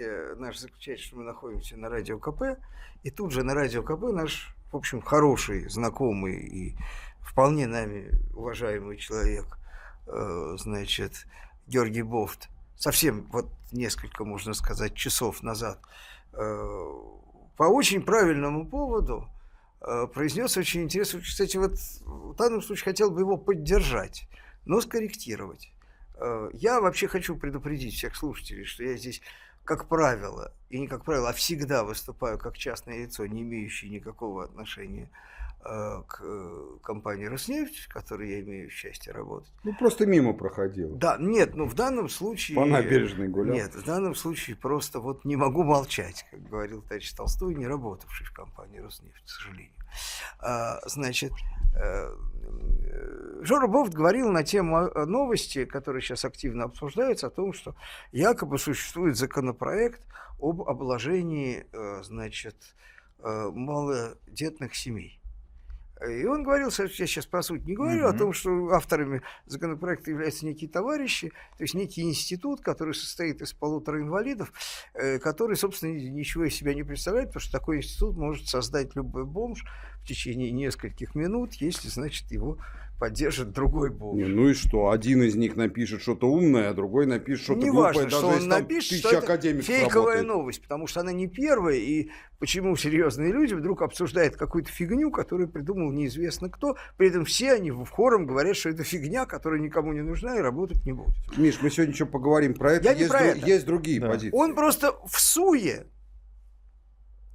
счастье наше заключается, что мы находимся на радио КП, и тут же на радио КП наш, в общем, хороший, знакомый и вполне нами уважаемый человек, э, значит, Георгий Бофт, совсем вот несколько, можно сказать, часов назад, э, по очень правильному поводу э, произнес очень интересно. Кстати, вот в данном случае хотел бы его поддержать, но скорректировать. Э, я вообще хочу предупредить всех слушателей, что я здесь, как правило, и не как правило, а всегда выступаю как частное лицо, не имеющее никакого отношения к компании «Роснефть», в которой я имею счастье работать. Ну, просто мимо проходил. Да, нет, ну в данном случае... По набережной гулял. Нет, в данном случае просто вот не могу молчать, как говорил товарищ Толстой, не работавший в компании «Роснефть», к сожалению. А, значит, э, Жора Бофт говорил на тему новости, которые сейчас активно обсуждаются, о том, что якобы существует законопроект об обложении, э, значит, э, малодетных семей. И он говорил, я сейчас по сути не говорю, mm-hmm. о том, что авторами законопроекта являются некие товарищи, то есть некий институт, который состоит из полутора инвалидов, э, который, собственно, ничего из себя не представляет, потому что такой институт может создать любой бомж в течение нескольких минут, если, значит, его поддержит другой бог. Не, ну и что? Один из них напишет что-то умное, а другой напишет что-то не глупое. Важно, что он напишет, что это фейковая работает. новость, потому что она не первая, и почему серьезные люди вдруг обсуждают какую-то фигню, которую придумал неизвестно кто, при этом все они в хором говорят, что это фигня, которая никому не нужна и работать не будет. Миш, мы сегодня еще поговорим про это. Я есть, не про это. есть другие да. позиции. Он просто в суе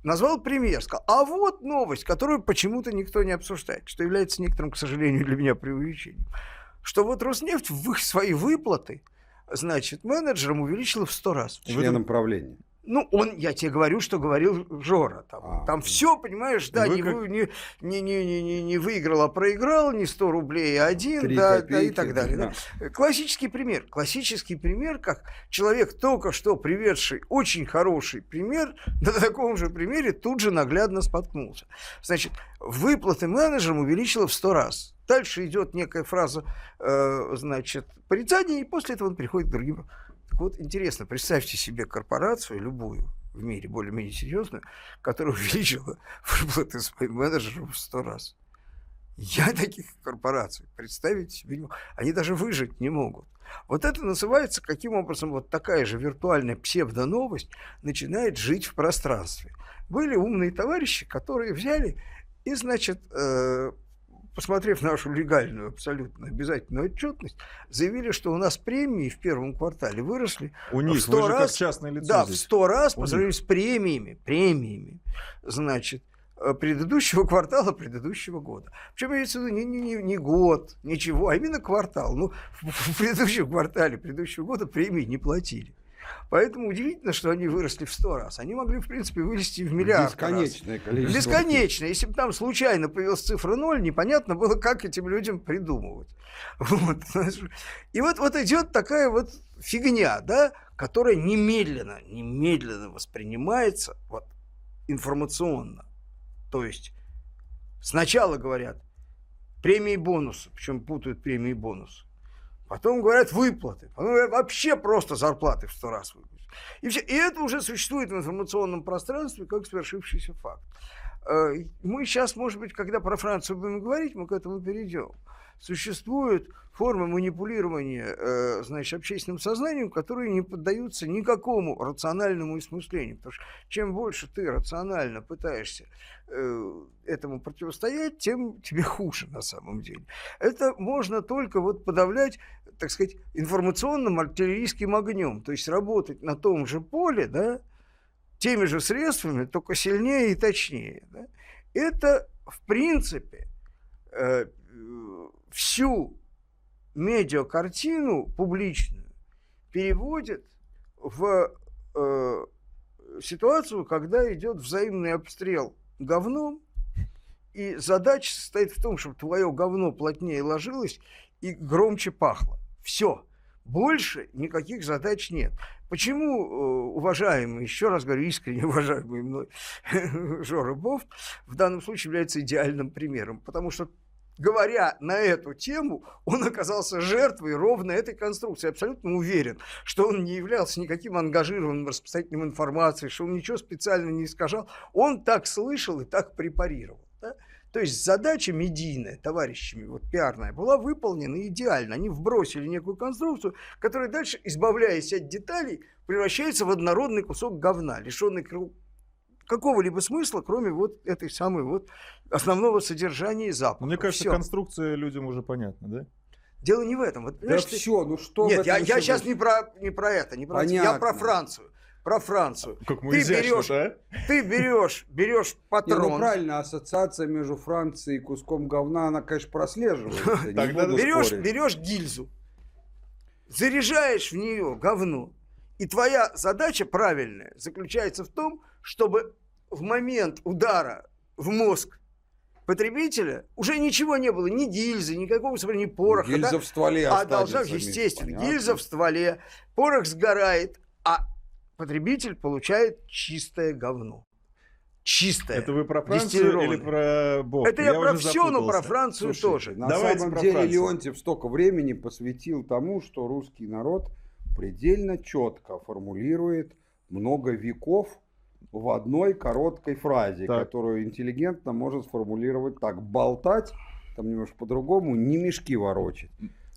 назвал пример, сказал, а вот новость, которую почему-то никто не обсуждает, что является некоторым, к сожалению, для меня преувеличением, что вот Роснефть в их свои выплаты, значит, менеджерам увеличила в сто раз. Членам правления. Ну, он, я тебе говорю, что говорил Жора. Там, а, там все, понимаешь, да, вы не, как... не, не, не, не, не выиграл, а проиграл, не 100 рублей, а один, да, копейки, да, и так далее. Да. Да. Классический пример. Классический пример, как человек, только что приведший очень хороший пример, на таком же примере тут же наглядно споткнулся. Значит, выплаты менеджерам увеличила в 100 раз. Дальше идет некая фраза, э, значит, порицания, и после этого он переходит к другим так вот, интересно, представьте себе корпорацию, любую в мире, более-менее серьезную, которая увеличила выплаты своим менеджерам в сто раз. Я таких корпораций представить себе не могу. Они даже выжить не могут. Вот это называется, каким образом вот такая же виртуальная псевдоновость начинает жить в пространстве. Были умные товарищи, которые взяли и, значит, э, посмотрев нашу легальную, абсолютно обязательную отчетность, заявили, что у нас премии в первом квартале выросли у них, в 100 раз. Как частное лицо да, здесь. в 100 раз по сравнению с премиями, премиями, значит, э, предыдущего квартала предыдущего года. Причем имеется в виду не, не, не, год, ничего, а именно квартал. Ну, в предыдущем квартале предыдущего года премии не платили. Поэтому удивительно, что они выросли в сто раз. Они могли, в принципе, вылезти в миллиард Бесконечное раз. количество. Бесконечно. Если бы там случайно появилась цифра ноль, непонятно было, как этим людям придумывать. Вот. И вот, вот идет такая вот фигня, да, которая немедленно, немедленно воспринимается вот, информационно. То есть сначала говорят премии и бонусы, причем путают премии и бонусы. Потом говорят выплаты. Потом говорят, вообще просто зарплаты в сто раз выплатить. И, все. и это уже существует в информационном пространстве как свершившийся факт. Э, мы сейчас, может быть, когда про Францию будем говорить, мы к этому перейдем. Существуют формы манипулирования э, значит, общественным сознанием, которые не поддаются никакому рациональному осмыслению. Потому что чем больше ты рационально пытаешься э, этому противостоять, тем тебе хуже на самом деле. Это можно только вот подавлять, так сказать, информационным артиллерийским огнем. То есть работать на том же поле, да, теми же средствами, только сильнее и точнее. Да. Это, в принципе, э, всю медиакартину публичную переводит в э, ситуацию, когда идет взаимный обстрел говном, и задача состоит в том, чтобы твое говно плотнее ложилось и громче пахло. Все. Больше никаких задач нет. Почему э, уважаемый, еще раз говорю, искренне уважаемый мной Жора Бофт в данном случае является идеальным примером? Потому что говоря на эту тему, он оказался жертвой ровно этой конструкции. Абсолютно уверен, что он не являлся никаким ангажированным распространителем информации, что он ничего специально не искажал. Он так слышал и так препарировал. Да? То есть задача медийная, товарищами, вот пиарная, была выполнена идеально. Они вбросили некую конструкцию, которая дальше, избавляясь от деталей, превращается в однородный кусок говна, лишенный какого-либо смысла, кроме вот этой самой вот основного содержания и запаха. Мне кажется, Всё. конструкция людям уже понятна, да? Дело не в этом. Вот, да все, ну что Нет, я, я сейчас не про, не про это, не про это. Я про Францию. Про Францию. Как мы ты берешь, а? ты берешь, берешь патрон. Не, ну правильно, ассоциация между Францией и куском говна, она, конечно, прослеживается. Тогда берешь, берешь гильзу, заряжаешь в нее говно, и твоя задача правильная заключается в том, чтобы в момент удара в мозг потребителя уже ничего не было, ни гильзы, никакого ни пороха. Гильза да? в стволе А должна, естественно, понятно. гильза в стволе, порох сгорает, а потребитель получает чистое говно. Чистое. Это вы про Францию или про Бог? Это я, я про все, но про Францию Слушайте, тоже. На Давайте самом деле Францию. Леонтьев столько времени посвятил тому, что русский народ предельно четко формулирует много веков в одной короткой фразе, так. которую интеллигентно может сформулировать так. Болтать, там немножко по-другому, не мешки ворочать.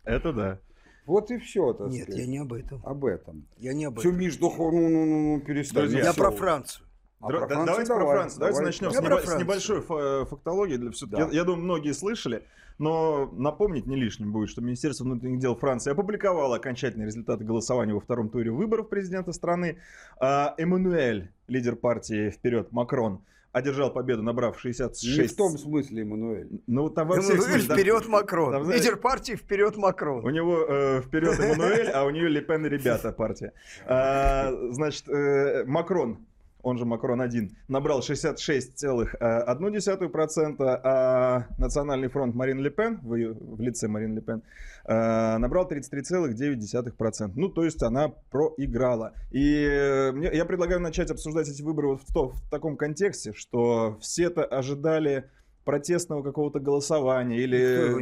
Это да. Вот и все. Так Нет, сказать. я не об этом. Об этом. Я не об этом. Все, Миш, ну, ну, ну, ну перестань. Я про Францию. А про Францию давайте давай, про Францию. Давайте давай. начнем с, небо, с небольшой фактологии. Для, да. я, я думаю, многие слышали. Но напомнить не лишним будет, что Министерство внутренних дел Франции опубликовало окончательные результаты голосования во втором туре выборов президента страны. А Эммануэль, лидер партии «Вперед!» Макрон, одержал победу, набрав 66... Не в том смысле Эммануэль. Ну, там во всех смыслах. вперед Макрон. Там, Лидер партии вперед Макрон. У него э, вперед Эммануэль, а у нее Лепен и ребята партия. А, значит, э, Макрон он же Макрон-1, набрал 66,1%, а Национальный фронт Марин Ле Пен, в, в лице Марин Ле Пен, э, набрал 33,9%. Ну, то есть она проиграла. И э, я предлагаю начать обсуждать эти выборы вот в, то, в таком контексте, что все-то ожидали протестного какого-то голосования или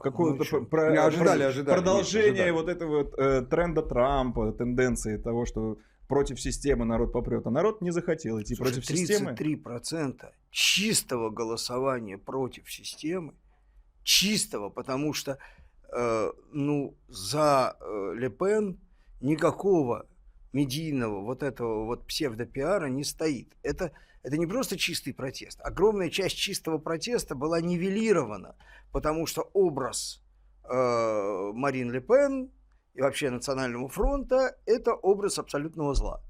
какого-то ну, про, не ожидали, ожидали, продолжения ожидали. вот этого вот, э, тренда Трампа, тенденции того, что против системы народ попрет, а народ не захотел идти Слушай, против 33% системы. 33% чистого голосования против системы, чистого, потому что э, ну, за э, Лепен никакого медийного вот этого вот псевдопиара не стоит. Это, это не просто чистый протест. Огромная часть чистого протеста была нивелирована, потому что образ э, Марин Ле Пен и вообще Национального фронта – это образ абсолютного зла.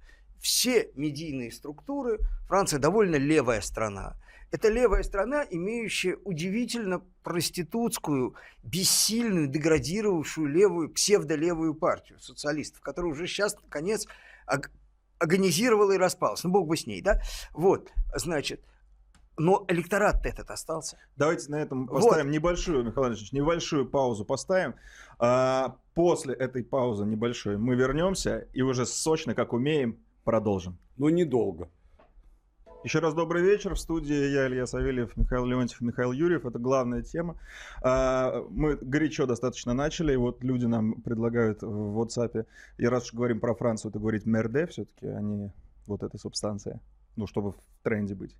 Все медийные структуры, Франция довольно левая страна, это левая страна, имеющая удивительно проститутскую, бессильную, деградировавшую левую, псевдолевую партию социалистов, которая уже сейчас, наконец, организировала и распалась. Ну, бог бы с ней, да? Вот, значит, но электорат этот остался. Давайте на этом поставим вот. небольшую, Михаил Ильич, небольшую паузу поставим. А, после этой паузы небольшой мы вернемся и уже сочно, как умеем, продолжим. Но недолго. Еще раз добрый вечер. В студии я, Илья Савельев, Михаил Леонтьев, Михаил Юрьев. Это главная тема. А, мы горячо достаточно начали. И вот люди нам предлагают в WhatsApp. И раз уж говорим про Францию, то говорить мерде все-таки, а не вот эта субстанция. Ну, чтобы в тренде быть.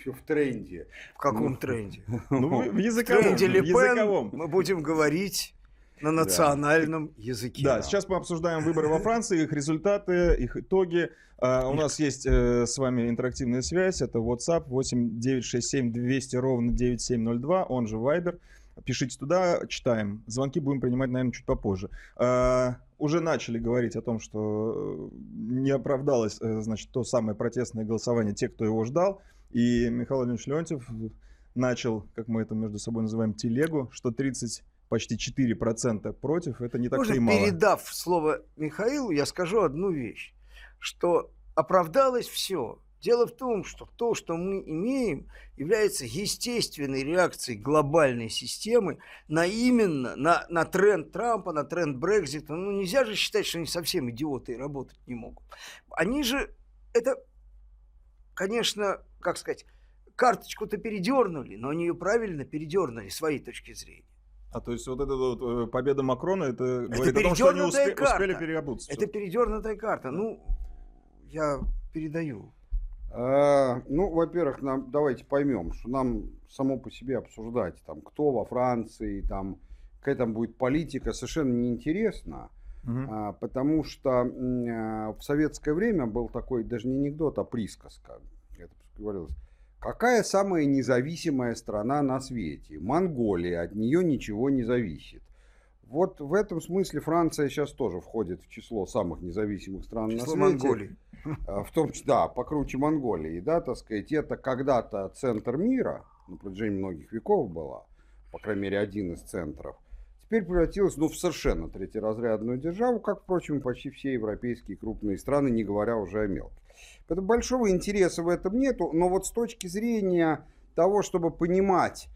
Все в тренде. В каком ну, тренде? Ну, в языковом. В тренде языковом. мы будем говорить на национальном да. языке. Да, сейчас мы обсуждаем выборы во Франции, их результаты, их итоги. Uh, у нас есть uh, с вами интерактивная связь. Это WhatsApp 8967 200 ровно 9702, он же Viber. Пишите туда, читаем. Звонки будем принимать, наверное, чуть попозже. Uh, уже начали говорить о том, что не оправдалось, э, значит, то самое протестное голосование, те, кто его ждал. И Михаил Владимирович Леонтьев начал, как мы это между собой называем, телегу, что 30 почти 4% против, это не так Может, и мало. передав слово Михаилу, я скажу одну вещь, что оправдалось все. Дело в том, что то, что мы имеем, является естественной реакцией глобальной системы на именно, на, на тренд Трампа, на тренд Брекзита. Ну, нельзя же считать, что они совсем идиоты и работать не могут. Они же, это, конечно, как сказать, карточку-то передернули, но они ее правильно передернули, своей точки зрения. А то есть вот эта вот э, победа Макрона, это, это говорит о том, что они успе- карта. успели переобуться. Это передернутая карта. Ну, я передаю. А, ну, во-первых, нам, давайте поймем, что нам само по себе обсуждать, там, кто во Франции, там, какая там будет политика, совершенно неинтересно. А, потому что а, в советское время был такой даже не анекдот, а присказка. Это говорилось. Какая самая независимая страна на свете? Монголия, от нее ничего не зависит. Вот в этом смысле Франция сейчас тоже входит в число самых независимых стран Число на свете. Монголии. А, В том числе, да, покруче Монголии, да, так сказать, это когда-то центр мира, на протяжении многих веков была, по крайней мере, один из центров, теперь превратилась, ну, в совершенно третьеразрядную державу, как, впрочем, почти все европейские крупные страны, не говоря уже о мелких. Поэтому большого интереса в этом нету, но вот с точки зрения того, чтобы понимать,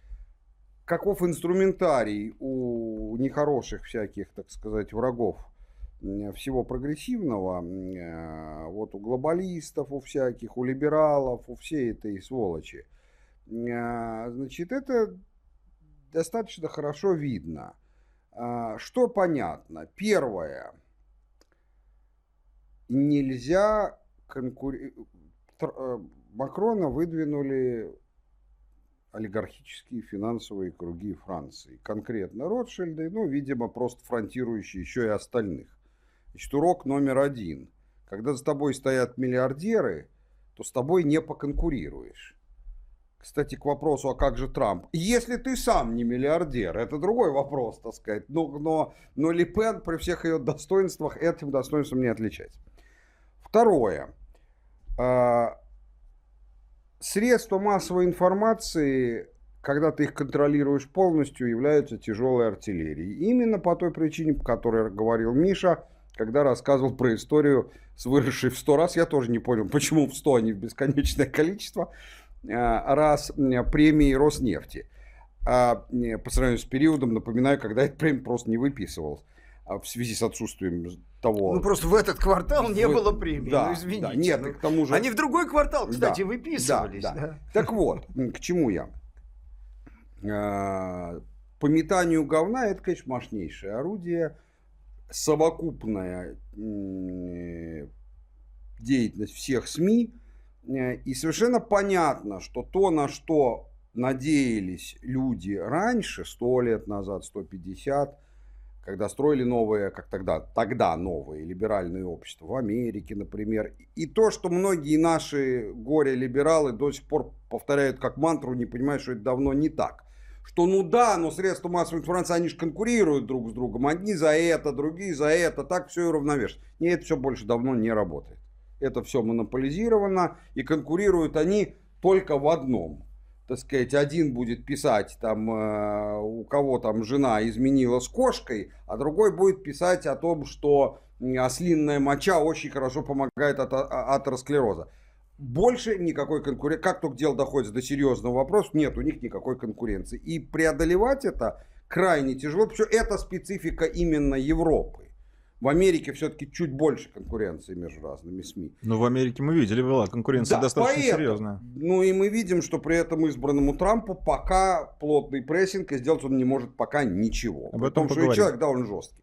каков инструментарий у нехороших всяких, так сказать, врагов всего прогрессивного, э, вот у глобалистов, у всяких, у либералов, у всей этой сволочи, э, значит, это достаточно хорошо видно. А, Что понятно? Первое. Нельзя конкурировать. Макрона выдвинули олигархические финансовые круги Франции. Конкретно Ротшильды, ну, видимо, просто фронтирующие еще и остальных. Значит, урок номер один. Когда за тобой стоят миллиардеры, то с тобой не поконкурируешь. Кстати, к вопросу, а как же Трамп? Если ты сам не миллиардер, это другой вопрос, так сказать. Но, но, но Ли Пен при всех ее достоинствах этим достоинством не отличается. Второе. А, Средства массовой информации, когда ты их контролируешь полностью, являются тяжелой артиллерией. Именно по той причине, по которой говорил Миша, когда рассказывал про историю с выросшей в 100 раз. Я тоже не понял, почему в 100, а не в бесконечное количество раз м, премии Роснефти. А по сравнению с периодом, напоминаю, когда эта премия просто не выписывалась а, в связи с отсутствием того. Ну, просто в этот квартал не в- было премии. Да, ну, извините. да, нет, ну. к тому же... Они в другой квартал, кстати, Да, выписывались. да, да. да. Так вот, к чему я? А, По метанию говна это, конечно, мощнейшее орудие. Совокупная деятельность всех СМИ. Э, И совершенно понятно, что то, на что надеялись люди раньше, 100 лет назад, 150, когда строили новые, как тогда, тогда новые либеральные общества в Америке, например. И то, что многие наши горе-либералы до сих пор повторяют как мантру, не понимают, что это давно не так. Что ну да, но средства массовой информации, они же конкурируют друг с другом. Одни за это, другие за это. Так все и равновешено. Нет, это все больше давно не работает. Это все монополизировано. И конкурируют они только в одном так сказать, один будет писать, там, э, у кого там жена изменила с кошкой, а другой будет писать о том, что ослинная моча очень хорошо помогает от а- атеросклероза. Больше никакой конкуренции. Как только дело доходит до серьезного вопроса, нет у них никакой конкуренции. И преодолевать это крайне тяжело, потому это специфика именно Европы. В Америке все-таки чуть больше конкуренции между разными СМИ. Ну, в Америке мы видели, была конкуренция Да, достаточно поэтому- серьезная. Ну и мы видим, что при этом избранному Трампу пока плотный прессинг, и сделать он не может пока ничего. Об этом том, что человек довольно жесткий.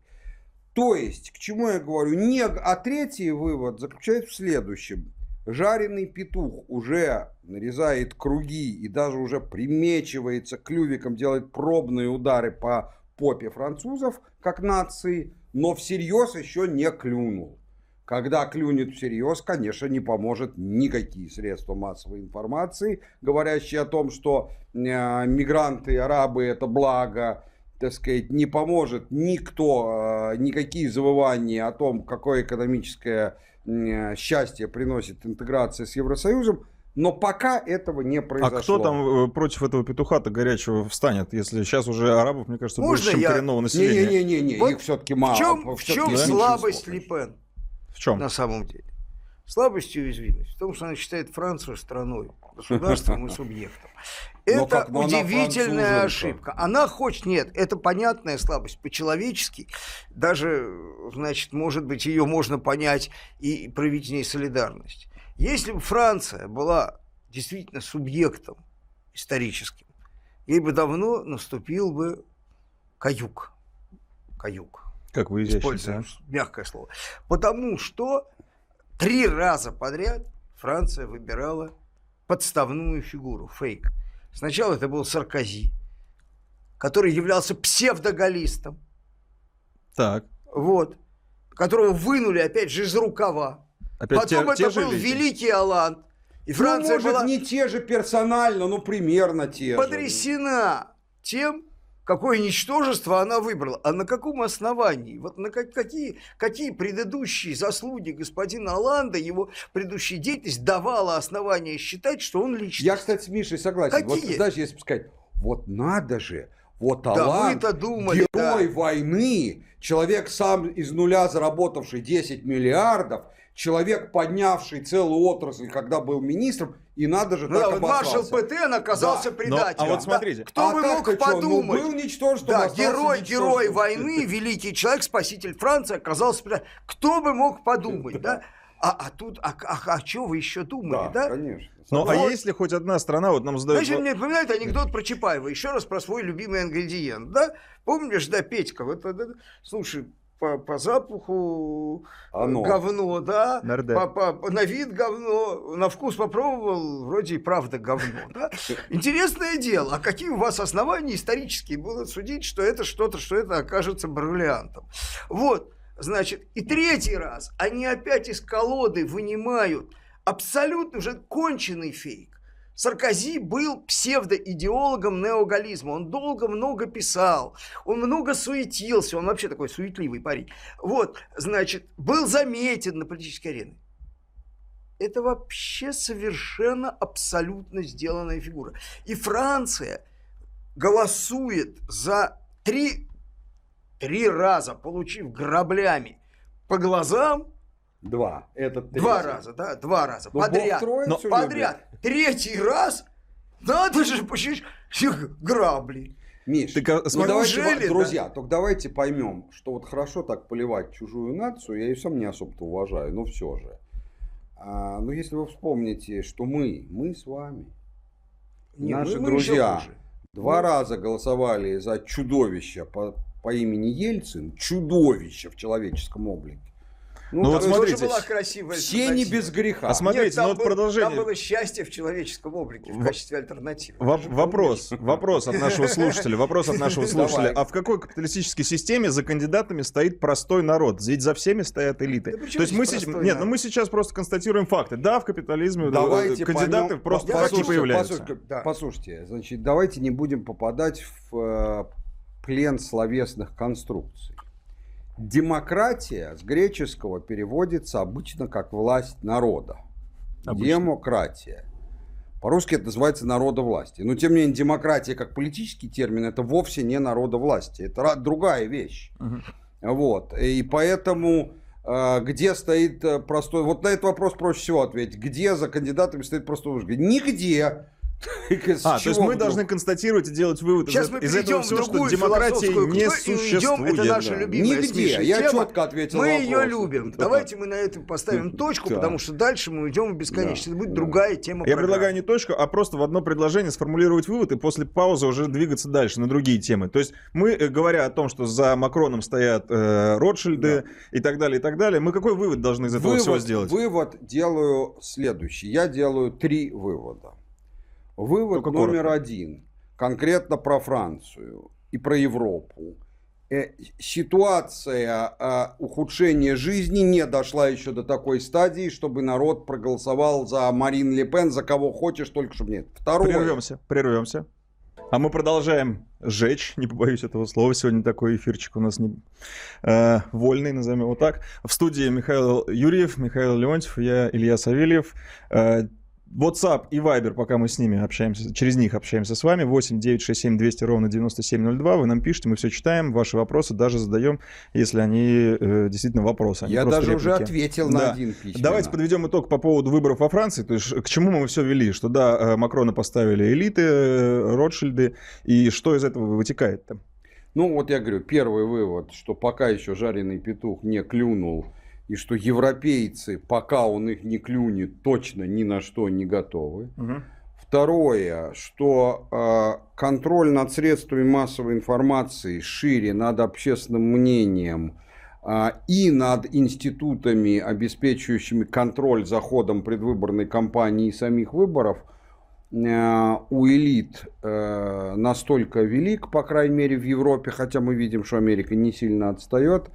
То есть, к чему я говорю? Не, а третий вывод заключается в следующем. Жареный петух уже нарезает круги и даже уже примечивается клювиком, делает пробные удары по попе французов, как нации, но всерьез еще не клюнул. Когда клюнет всерьез, конечно, не поможет никакие средства массовой информации, говорящие о том, что э, мигранты, арабы это благо, так сказать, не поможет никто, э, никакие завывания о том, какое экономическое э, счастье приносит интеграция с Евросоюзом, но пока этого не А произошло. кто там э, против этого петуха-то горячего встанет, если сейчас уже арабов, мне кажется, Можно больше, чем я- коренного населения? Не-не-не, Вот их все-таки мало. В чем, в чем слабость конечно. Ли Пен В чем? на самом деле? Слабость и уязвимость в том, что она считает Францию страной, государством и субъектом. Но Это как, но она удивительная француженка. ошибка. Она хочет, нет, это понятная слабость по-человечески. Даже, значит, может быть, ее можно понять и проявить в ней солидарность. Если бы Франция была действительно субъектом историческим, ей бы давно наступил бы каюк. Каюк. Как вы изящно, Используем мягкое слово. Потому что три раза подряд Франция выбирала подставную фигуру, фейк. Сначала это был Саркози, который являлся псевдогалистом. Так. Вот. Которого вынули, опять же, из рукава. Опять Потом те, это те же был люди? великий Алан. И Франция ну, может, была не те же персонально, но примерно те же. потрясена тем, какое ничтожество она выбрала. А на каком основании? Вот на как- какие, какие предыдущие заслуги господина Аланда, его предыдущая деятельность давала основания считать, что он личность? Я, кстати, с Мишей согласен. Вот, Какие? знаешь, если бы сказать, вот надо же, вот Да Алан, вы-то думали, герой да. войны, человек сам из нуля заработавший 10 миллиардов, человек, поднявший целую отрасль, когда был министром, и надо же Ну так да, вот маршал обоссался. Петен оказался Да. предателем. Но- а вот Да. смотрите. Кто А бы мог ну, подумать? был ничтожеством, Да, герой, герой войны, великий человек, спаситель Франции оказался предателем. Кто бы мог подумать, да? А, а тут, а, а, а что вы еще думали, Да, да? конечно. Ну, а Вот. если хоть одна страна вот нам задает... Знаешь, мне напоминает анекдот про Чапаева. Еще раз про свой любимый ингредиент, да? Помнишь, да, Петька? Вот, вот, вот, слушай, по, по запаху э, Оно. говно, да? По, по- на вид говно, на вкус попробовал, вроде и правда говно, да? Интересное дело, а какие у вас основания исторические будут судить, что это что-то, что это окажется бриллиантом? Вот, значит, и третий раз они опять из колоды вынимают абсолютно уже конченый фейк. Саркози был псевдоидеологом неогализма. Он долго много писал, он много суетился, он вообще такой суетливый парень. Вот, значит, был заметен на политической арене. Это вообще совершенно абсолютно сделанная фигура. И Франция голосует за три, три раза, получив граблями по глазам, Два. Это два третий. раза, да, два раза, Бог подряд. Любит. Подряд. Третий раз надо же почти грабли. Миш, Так, ну давайте, ва- друзья, только давайте поймем, что вот хорошо так поливать чужую нацию, я и сам не особо-то уважаю, но все же. А, ну, если вы вспомните, что мы, мы с вами, Не, наши мы- мы друзья, хуже. два раза голосовали за чудовище по, по имени Ельцин, чудовище в человеческом облике. Ну, вот Там смотрите, тоже была красивая все не без греха. А смотрите, Нет, там ну вот был- продолжение. Там было счастье в человеческом облике в качестве альтернативы. Воп- вопрос, вопрос от нашего слушателя, вопрос от нашего слушателя. Давай. А в какой капиталистической системе за кандидатами стоит простой народ? Ведь за всеми стоят элиты. Да То есть мы сейчас, нет, ну мы сейчас просто констатируем факты. Да, в капитализме да, Давайте кандидаты поймем- просто хочу- не появляются. Послушайте, Да. послушайте, значит, давайте не будем попадать в э, плен словесных конструкций. Демократия с греческого переводится обычно как власть народа. Обычно. Демократия. По-русски это называется народовластие. Но тем не менее, демократия как политический термин это вовсе не народовластие. Это другая вещь. Мгм. Вот. И поэтому э, где стоит э, простой... Вот на этот вопрос проще всего ответить. Где за кандидатами стоит простой мужик? Нигде. А, то есть мы должны констатировать и делать вывод из, Сейчас э- мы из этого перейдем в всего, что другую демократии не существует. Это наша любимая Нигде. Я четко ответил Мы ее любим. Да. Давайте мы на этом поставим точку, потому что дальше мы уйдем в бесконечность. Это будет другая тема. Я предлагаю не точку, а просто в одно предложение сформулировать вывод и после паузы уже двигаться дальше на другие темы. То есть мы, э, говоря о том, что за Макроном стоят э, Ротшильды и так далее, и так далее, мы какой вывод должны из этого всего Вывод, сделать? вывод делаю следующий. Я делаю три вывода. Вывод Только номер коротко. один. Конкретно про Францию и про Европу. Э, Ситуация э, ухудшения жизни не дошла еще до такой стадии, чтобы народ проголосовал за Марин Ле Пен, за кого хочешь, только чтобы нет. Второе. Прервемся, прервемся. А мы продолжаем жечь, не побоюсь этого слова. Сегодня такой эфирчик у нас не э, вольный, назовем его так. В студии Михаил Юрьев, Михаил Леонтьев, я Илья Савельев. Э, WhatsApp и Viber, пока мы с ними общаемся, через них общаемся с вами, 8 967 200 ровно 9702. Вы нам пишете, мы все читаем, ваши вопросы даже задаем, если они э, действительно вопросы. а не Я даже уже реплики. ответил Да. на один письменно. Давайте подведем итог по поводу выборов во Франции. То есть к чему мы все вели? Что да, э, Макрона поставили элиты, э, Ротшильды, и что из этого вытекает-то? Ну, вот я говорю, первый вывод, что пока еще жареный петух не клюнул, и что европейцы, пока он их не клюнет, точно ни на что не готовы. Второе, что э, контроль над средствами массовой информации шире над общественным мнением э, и над институтами, обеспечивающими контроль за ходом предвыборной кампании и самих выборов, э, у элит э, настолько велик, по крайней мере в Европе, хотя мы видим, что Америка не сильно отстает,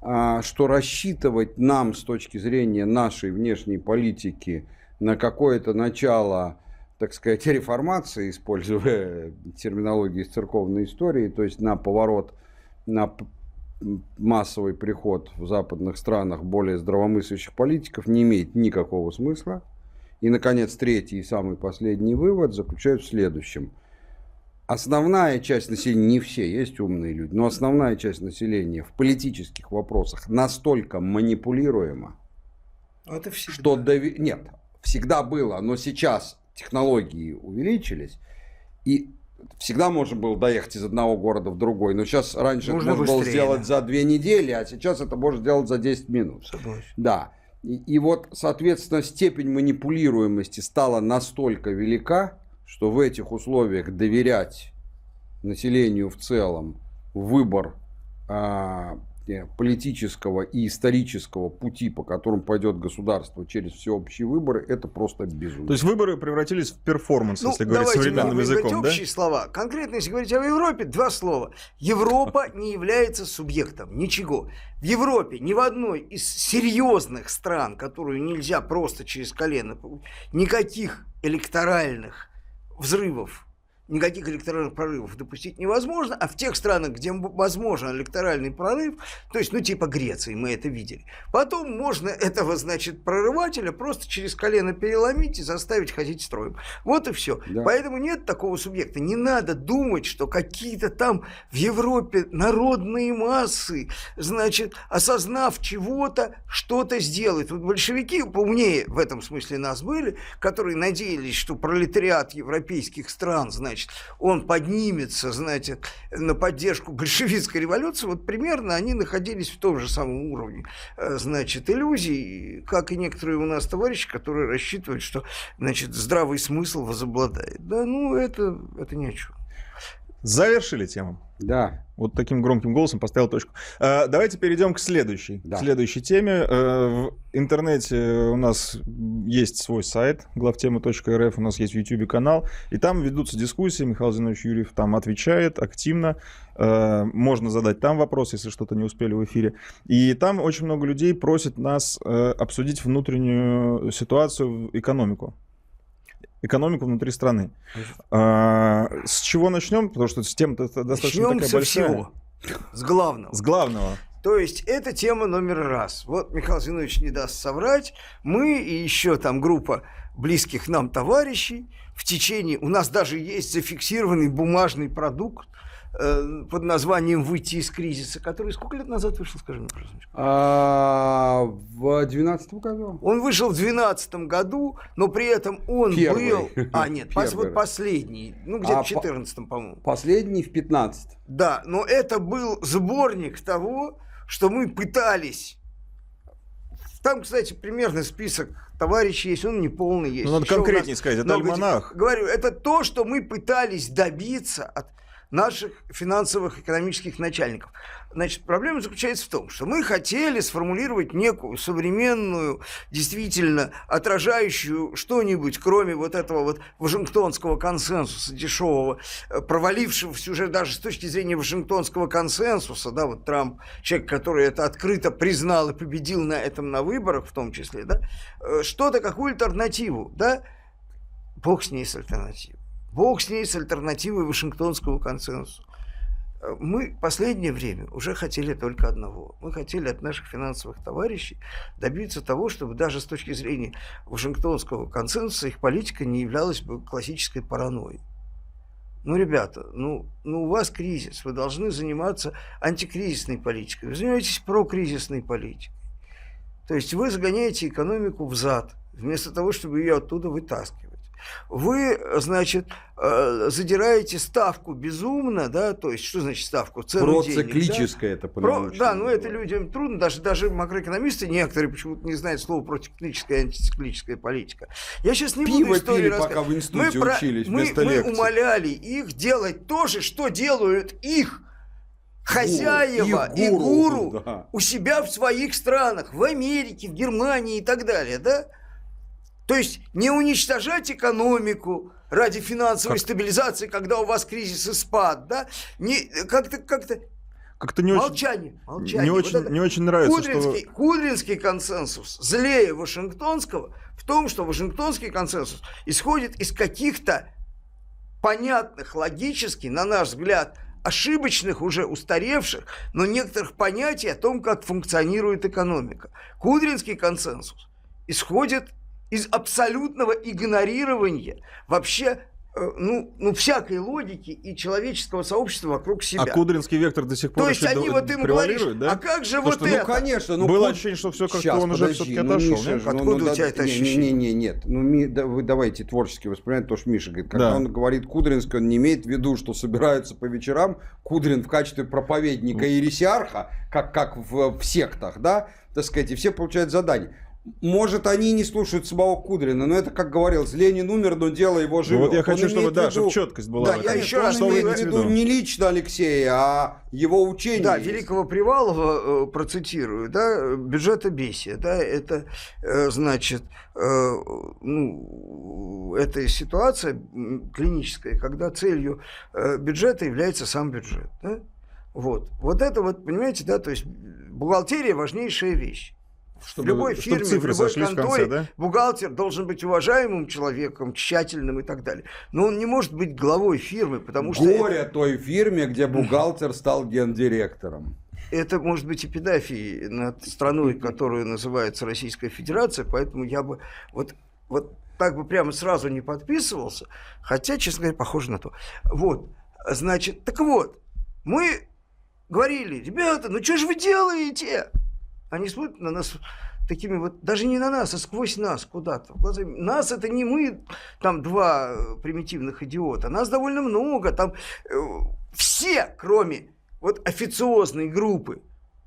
что рассчитывать нам с точки зрения нашей внешней политики на какое-то начало так сказать, реформации, используя терминологию из церковной истории, то есть на поворот, на массовый приход в западных странах более здравомыслящих политиков не имеет никакого смысла. И, наконец, третий и самый последний вывод заключается в следующем. Основная часть населения, не все, есть умные люди, но основная часть населения в политических вопросах настолько манипулируема, Это всегда. что дови... нет, всегда было, но сейчас технологии увеличились, и всегда можно было доехать из одного города в другой. Но сейчас раньше Можно это можно было быстрее, сделать да. за две недели, а сейчас это можно сделать за 10 минут. Согласен. Да. И, и вот, соответственно, степень манипулируемости стала настолько велика, что в этих условиях доверять населению в целом выбор а, э, политического и исторического пути, по которому пойдет государство через всеобщие выборы, это просто безумие. То есть выборы превратились в перформанс, Ну, если говорить современным языком, да? общие слова. Конкретно, если говорить о Европе, два слова. Европа не является субъектом ничего. В Европе ни в одной из серьезных стран, которую нельзя просто через колено, никаких электоральных взрывов никаких электоральных прорывов допустить невозможно, а в тех странах, где возможен электоральный прорыв, то есть, ну, типа Греции, мы это видели, потом можно этого, значит, прорывателя просто через колено переломить и заставить ходить строем. Вот и все. Да. Поэтому нет такого субъекта. Не надо думать, что какие-то там в Европе народные массы, значит, осознав чего-то, что-то сделают. Вот большевики поумнее в этом смысле нас были, которые надеялись, что пролетариат европейских стран, значит, он поднимется, значит, на поддержку большевистской революции, вот примерно они находились в том же самом уровне, э, значит, иллюзий, как и некоторые у нас товарищи, которые рассчитывают, что, значит, здравый смысл возобладает. Да, ну, это, это ни о чем. Завершили тему. Да. Вот таким громким голосом поставил точку. Э, Давайте перейдем к следующей, Да. к следующей теме. Э, В интернете у нас есть свой сайт главтема.рф, у нас есть в YouTube канал, и там ведутся дискуссии. Михаил Зинович Юрьев там отвечает активно. Э, Можно задать там вопрос, если что-то не успели в эфире. И там очень много людей просит нас обсудить внутреннюю ситуацию, экономику. Экономику внутри страны. А, С чего начнем? Потому что тема достаточно Начнем такая со большая. всего, с главного. С главного. То есть это тема номер раз. Вот Михаил Зинович не даст соврать. Мы и еще там группа близких нам товарищей в течение... У нас даже есть зафиксированный бумажный продукт под названием «Выйти из кризиса», который сколько лет назад вышел, скажи мне, пожалуйста? А, в 2012 году? Он вышел в 2012 году, но при этом он Первый. был... А, нет, пос- вот последний, ну где-то А в по- 2014, по-моему. Последний в 15 Да, но это был сборник того, что мы пытались. Там, кстати, примерно список товарищей есть, он не полный есть. Ну, надо Еще конкретнее сказать, это альманах. Говорю, это то, что мы пытались добиться от наших финансовых экономических начальников. Значит, проблема заключается в том, что мы хотели сформулировать некую современную, действительно отражающую что-нибудь, кроме вот этого вот вашингтонского консенсуса дешевого, э, провалившегося уже даже с точки зрения вашингтонского консенсуса, да, вот Трамп, человек, который это открыто признал и победил на этом на выборах в том числе, да, э, что-то, какую альтернативу, да, бог с ней с альтернативой. Бог с ней с альтернативой Вашингтонского консенсуса. Э, Мы в последнее время уже хотели только одного. Мы хотели от наших финансовых товарищей добиться того, чтобы даже с точки зрения Вашингтонского консенсуса их политика не являлась бы классической паранойей. Ну, ребята, ну, ну у вас кризис, вы должны заниматься антикризисной политикой, вы занимаетесь прокризисной политикой. То есть вы загоняете экономику в зад, вместо того, чтобы ее оттуда вытаскивать. Вы, значит, э, задираете ставку безумно, да, то есть что значит ставку? Цену Проциклическое денег, да? это Про, Да, но это людям трудно, даже, даже макроэкономисты некоторые почему-то не знают слова проциклическая и антициклическая политика. Я сейчас не Пиво буду историю пили, пока в институте мы учились про, вместо мы, лекций. мы умоляли их делать то же, что делают их хозяева и гуру да. у себя в своих странах, в Америке, в Германии и так далее, да? То есть не уничтожать экономику ради финансовой как? стабилизации, когда у вас кризис и спад, да? Не как-то как-то как-то не молчание, очень, молчание. Не, вот очень, не очень нравится, Кудринский, что... Кудринский консенсус злее Вашингтонского в том, что Вашингтонский консенсус исходит из каких-то понятных, логически, на наш взгляд, ошибочных, уже устаревших, но некоторых понятий о том, как функционирует экономика. Кудринский консенсус исходит из абсолютного игнорирования вообще Э, ну, ну, всякой логики и человеческого сообщества вокруг себя. А Кудринский вектор до сих пор То есть они вот им говорят, да? а как же Потому вот что, ну, это? Ну, конечно. Ну, Было Куд... ощущение, что все как-то он уже все-таки ну, отошел. Миша, ну, Откуда ну, у тебя да, это не, ощущение? Не, не, нет. Ну, ми, да, вы давайте творчески воспринимать то, что Миша говорит. Когда да. он говорит Кудринский, он не имеет в виду, что собираются по вечерам Кудрин в качестве проповедника и ересиарха, как, как в, в сектах, да, так сказать, и все получают задание. Может, они не слушают самого Кудрина, но это, как говорилось, Ленин умер, но дело его живет. Ну, вот я хочу, чтобы, да, чтобы четкость была. Да, я еще раз имею в виду не лично Алексея, а его учение. Да, есть. Великого Привалова э, процитирую, да, бюджетобесие, да, это, э, значит, э, ну, это ситуация клиническая, когда целью бюджета является сам бюджет, да? Вот. Вот это вот, понимаете, да, то есть бухгалтерия важнейшая вещь. Чтобы, в любой фирме, в любой конторе в конце, да? бухгалтер должен быть уважаемым человеком, тщательным и так далее. Но он не может быть главой фирмы, потому что... Горе это... той фирме, где бухгалтер стал гендиректором. Это может быть эпидафией над страной, которую называется Российская Федерация, поэтому я бы вот, вот так бы прямо сразу не подписывался, хотя, честно говоря, похоже на то. Вот, значит, так вот, мы говорили, ребята, ну что же вы делаете? Они смотрят на нас такими вот, даже не на нас, а сквозь нас куда-то. Нас это не мы, там два э, примитивных идиота, нас довольно много, там э, все, кроме вот официозной группы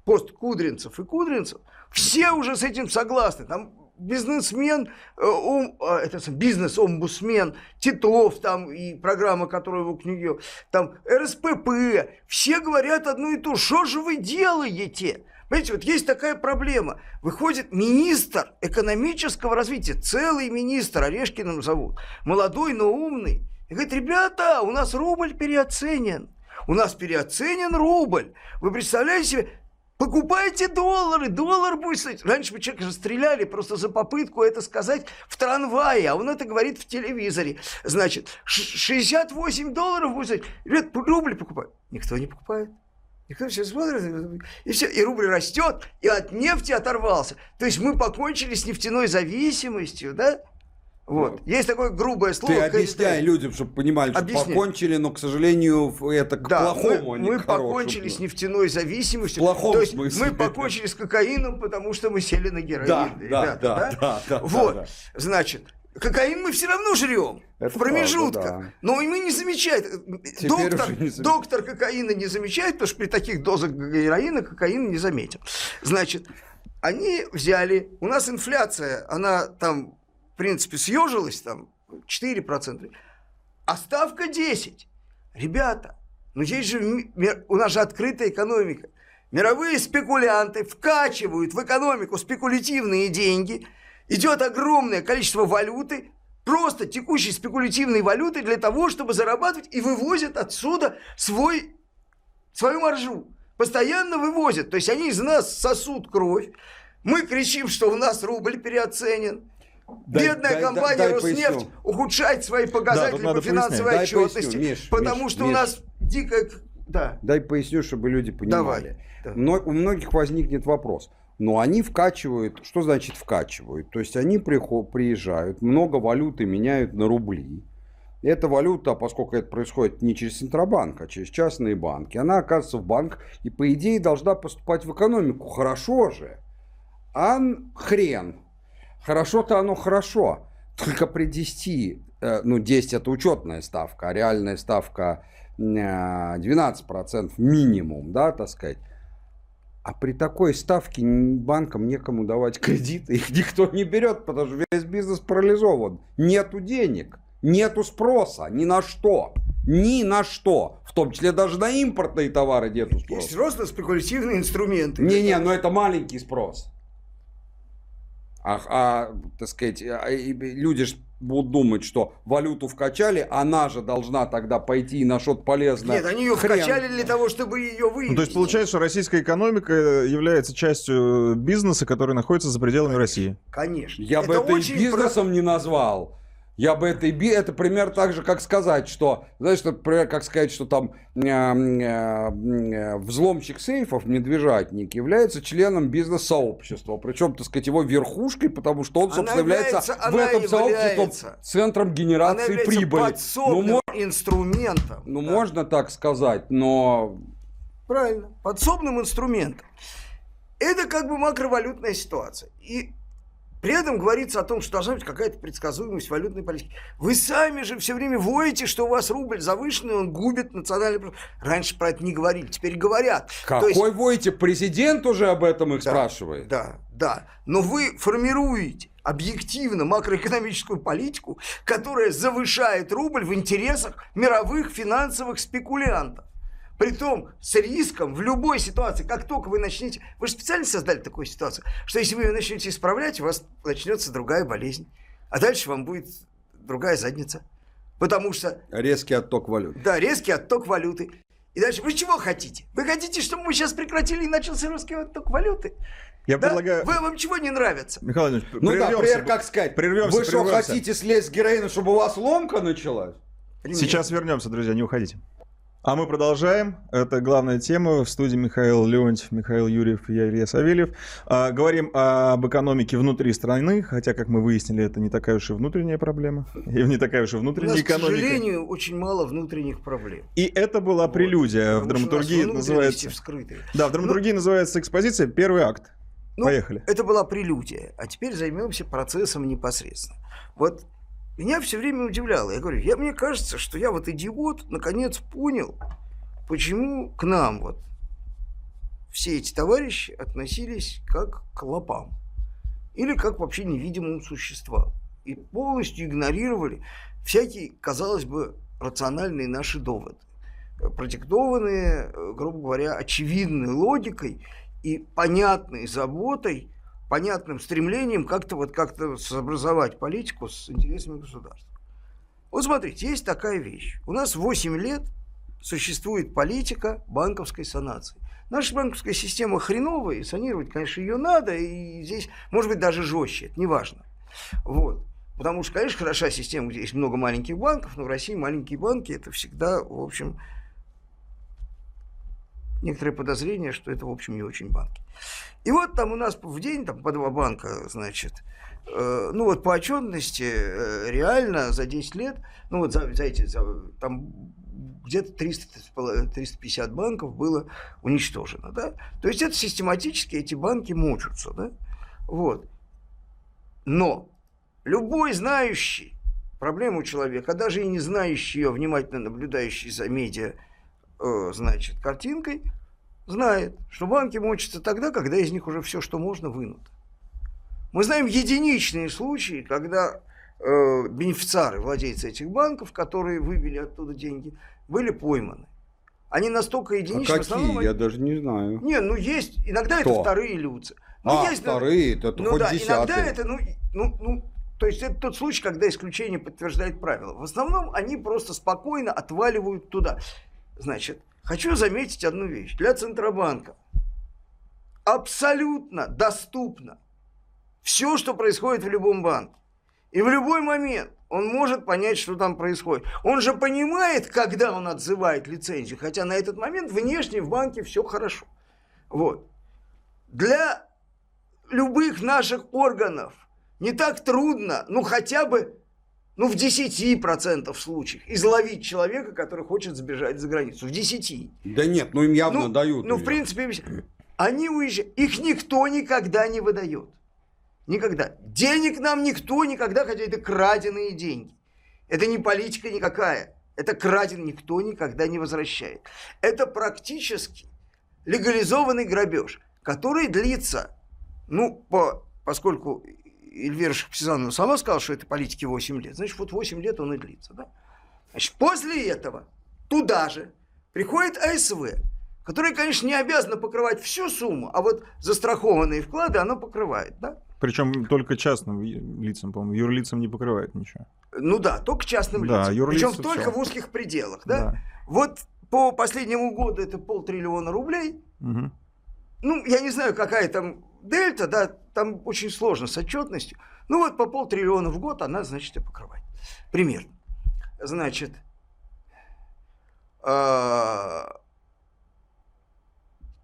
посткудринцев и кудринцев, все уже с этим согласны. Там бизнесмен, э, ом, а, это бизнес-омбусмен, Титов там и программа, которую вы книге, там РСПП, все говорят одно и то, что же вы делаете? Понимаете, вот есть такая проблема. Выходит министр экономического развития, целый министр, Орешкиным зовут, молодой, но умный, и говорит, ребята, у нас рубль переоценен. У нас переоценен рубль. Вы представляете себе, Покупайте доллары, доллар будет стоить. Раньше бы человека стреляли просто за попытку это сказать в трамвае, а он это говорит в телевизоре. Значит, 68 долларов будет стоить. Ребят, рубль покупают. Никто не покупает. И кто все смотрит, и все, и рубль растет, и от нефти оторвался. То есть мы покончили с нефтяной зависимостью, да? Вот. Ну, Есть такое грубое слово. Ты объясняй людям, чтобы понимали, что Объясняй. покончили, но, к сожалению, это к да, плохому, мы, а не мы к покончили с нефтяной зависимостью. В плохом То есть смысле. мы покончили с кокаином, потому что мы сели на героин. Да, ребята, да, да, да, да. Вот, да, да. значит, Кокаин мы все равно жрем Это в промежутках. Правда, да. Но мы не замечаем. доктор, не доктор кокаина не замечает, потому что при таких дозах героина кокаин не заметен. Значит, они взяли, у нас инфляция, она там, в принципе, съежилась, там 4%, а ставка 10%. Ребята, ну есть же, у нас же открытая экономика. Мировые спекулянты вкачивают в экономику спекулятивные деньги – идет огромное количество валюты, просто текущей спекулятивной валюты для того, чтобы зарабатывать и вывозят отсюда свой, свою маржу. Постоянно вывозят. То есть они из нас сосут кровь. Мы кричим, что у нас рубль переоценен. Дай, Бедная дай, компания дай, дай Роснефть поясню. ухудшает свои показатели да, по финансовой пояснять. отчетности, поясню, Миш, потому Миш, что Миш. у нас дикая... Да. Дай поясню, чтобы люди понимали. Давай. Да. У многих возникнет вопрос но они вкачивают, что значит вкачивают? То есть они приезжают, много валюты меняют на рубли. Эта валюта, поскольку это происходит не через Центробанк, а через частные банки, она оказывается в банк и по идее должна поступать в экономику. Хорошо же. А хрен. Хорошо-то оно хорошо. только при 10, э, ну 10 это учетная ставка, а реальная ставка 12% минимум, да, так сказать. А при такой ставке банкам некому давать кредиты, их никто не берет, потому что весь бизнес парализован. Нету денег, нету спроса ни на что. Ни на что. В том числе даже на импортные товары нету спроса. Есть просто спекулятивные инструменты. Не-не, но это маленький спрос. А, а так сказать, а, люди же будут думать, что валюту вкачали, она же должна тогда пойти на что-то полезное. Нет, они ее Хрен. вкачали для того, чтобы ее вывести. Ну, то есть получается, что российская экономика э, является частью бизнеса, который находится за пределами Конечно. России. Конечно. Я это бы это и бизнесом про... не назвал. Я бы это и би, это пример так же, как сказать, что, знаешь, например, как сказать, что там э, э, взломщик сейфов, медвежатник, является членом бизнес-сообщества. Причем, так сказать, его верхушкой, потому что он, собственно, она является, в этом сообществе центром генерации она прибыли. Ну, мо... инструментом. Ну, да. можно так сказать, но... Правильно, подсобным инструментом. Это как бы макровалютная ситуация. И при этом говорится о том, что должна быть какая-то предсказуемость валютной политики. Вы сами же все время воете, что у вас рубль завышенный, он губит национальный... Раньше про это не говорили, теперь говорят. Какой есть... воете? Президент уже об этом их да, спрашивает. Да, да. Но вы формируете объективно макроэкономическую политику, которая завышает рубль в интересах мировых финансовых спекулянтов. Притом с риском в любой ситуации, как только вы начнете... Вы же специально создали такую ситуацию, что если вы ее начнете исправлять, у вас начнется другая болезнь. А дальше вам будет другая задница. Потому что... Резкий отток валюты. Да, резкий отток валюты. И дальше вы чего хотите? Вы хотите, чтобы мы сейчас прекратили и начался русский отток валюты? Я да? предлагаю... Вы, вам чего не нравится? Михаил Владимирович, Ну да, например, как сказать, прервемся, вы что, хотите слезть с героина, чтобы у вас ломка началась? Сейчас вернемся, друзья, не уходите. А мы продолжаем. Это главная тема. В студии Михаил Леонтьев, Михаил Юрьев и я, Илья Савельев. А, говорим об экономике внутри страны, хотя, как мы выяснили, это не такая уж и внутренняя проблема. И не такая уж и внутренняя У нас, экономика. к сожалению, очень мало внутренних проблем. И это была вот. прелюдия. Потому в драматургии называется... Вскрытые. Да, в драматургии ну, называется экспозиция «Первый акт». Ну, Поехали. Это была прелюдия. А теперь займемся процессом непосредственно. Вот меня все время удивляло. Я говорю, я, мне кажется, что я вот идиот, наконец понял, почему к нам вот все эти товарищи относились как к лопам. Или как вообще невидимым существам. И полностью игнорировали всякие, казалось бы, рациональные наши доводы. Продиктованные, грубо говоря, очевидной логикой и понятной заботой понятным стремлением как-то вот как-то сообразовать политику с интересами государства. Вот смотрите, есть такая вещь. У нас 8 лет существует политика банковской санации. Наша банковская система хреновая, и санировать, конечно, ее надо, и здесь, может быть, даже жестче, это не важно. Вот. Потому что, конечно, хороша система, где есть много маленьких банков, но в России маленькие банки это всегда, в общем, некоторое подозрение, что это, в общем, не очень банки. И вот там у нас в день там по два банка, значит, э, ну вот по отчетности э, реально за 10 лет, ну вот за, за эти, за, там где-то 300, 350 банков было уничтожено, да? То есть это систематически эти банки мучаются, да? Вот. Но любой знающий проблему человека, а даже и не знающий ее, внимательно наблюдающий за медиа, э, значит, картинкой, знает, что банки мочатся тогда, когда из них уже все, что можно, вынуто. Мы знаем единичные случаи, когда э, бенефициары, владельцы этих банков, которые вывели оттуда деньги, были пойманы. Они настолько единичны. А какие? Основном, Я даже не знаю. Не, ну есть. Иногда Кто? это вторые люди. Ну, а, есть, вторые, это ну, хоть да, десятые. иногда это, ну, ну, ну, то есть это тот случай, когда исключение подтверждает правило. В основном они просто спокойно отваливают туда. Значит, Хочу заметить одну вещь. Для Центробанка абсолютно доступно все, что происходит в любом банке. И в любой момент он может понять, что там происходит. Он же понимает, когда он отзывает лицензию, хотя на этот момент внешне в банке все хорошо. Вот. Для любых наших органов не так трудно, ну хотя бы ну, в 10% случаях изловить человека, который хочет сбежать за границу. В 10. Да нет, ну им явно ну, дают. Ну, в принципе, они уезжают. Их никто никогда не выдает. Никогда. Денег нам никто никогда, хотя это краденые деньги. Это не политика никакая. Это краден никто никогда не возвращает. Это практически легализованный грабеж, который длится, ну, по, поскольку Эльвира Шахпсизанова сама сказала, что это политики 8 лет, значит, вот 8 лет он и длится. Да? Значит, после этого туда же приходит АСВ, которая, конечно, не обязана покрывать всю сумму, а вот застрахованные вклады она покрывает. Да? Причем только частным лицам, по-моему, юрлицам не покрывает ничего. Ну да, только частным да, лицам. Причем только все. в узких пределах. Да? Да. Вот по последнему году это полтриллиона рублей. Угу. Ну, я не знаю, какая там дельта, да, там очень сложно с отчетностью. Ну вот по полтриллиона в год она, значит, и покрывает. Примерно. Значит, а,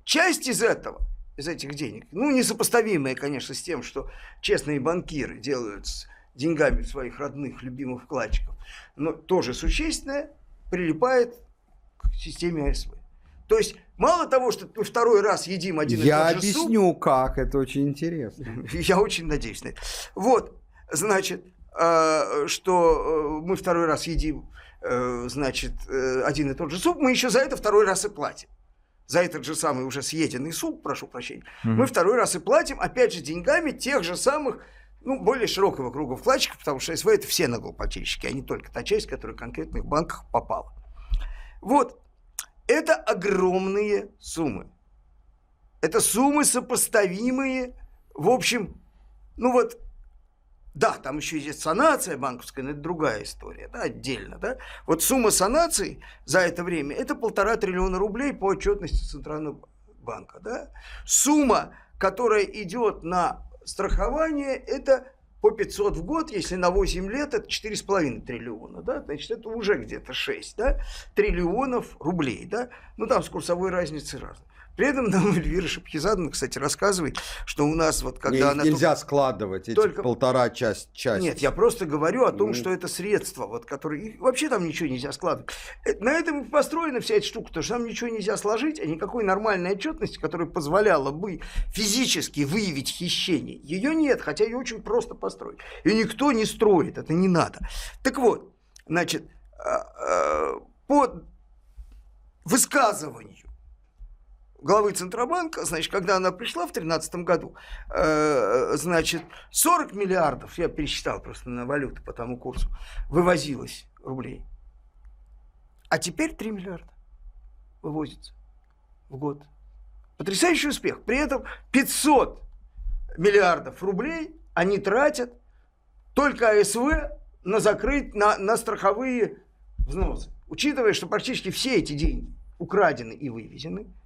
часть из этого, из этих денег, ну, несопоставимая, конечно, с тем, что честные банкиры делают с деньгами своих родных, любимых вкладчиков, но тоже существенная, прилипает к системе АСВ. То есть мало того, что мы второй раз едим один Я и тот же суп... Я объясню, как, это очень интересно. Я очень надеюсь на это. Вот, значит, а, что э, мы второй раз едим, э, значит, э, один и тот же суп, мы еще за это второй раз и платим. За этот же самый уже съеденный суп, прошу прощения, mm-hmm. мы второй раз и платим, опять же, деньгами тех же самых ну, более широкого круга вкладчиков, потому что СВ это все налогоплательщики, а не только та часть, которая в конкретных банках попала. Вот, это огромные суммы. Это суммы сопоставимые, в общем, ну вот, да, там еще есть санация банковская, но это другая история, да, отдельно, да. Вот сумма санации за это время – это полтора триллиона рублей по отчетности Центрального банка, да. Сумма, которая идет на страхование, это по 500 в год, если на 8 лет, это 4,5 триллиона, да, значит, это уже где-то 6, да, триллионов рублей, да, ну, там с курсовой разницей разной. При этом нам Эльвира Шапхизадовна, кстати, рассказывает, что у нас вот когда Не, она... Нельзя только... складывать эти только... полтора часть, часть. Нет, я просто говорю о том, mm. что это средства, вот, которые... И вообще там ничего нельзя складывать. Э, на этом построена вся эта штука, потому что там ничего нельзя сложить, а никакой нормальной отчетности, которая позволяла бы физически выявить хищение, ее нет, хотя ее очень просто построить. И никто не строит, это не надо. Так вот, значит, а, а, по высказыванию главы Центробанка, значит, когда она пришла в 2013 году, э, значит, 40 миллиардов, я пересчитал просто на валюту по тому курсу, вывозилось рублей. А теперь 3 миллиарда вывозится в год. Потрясающий успех. При этом 500 миллиардов рублей они тратят только АСВ на закрыть, на, на страховые взносы. Учитывая, что практически все эти деньги украдены и вывезены –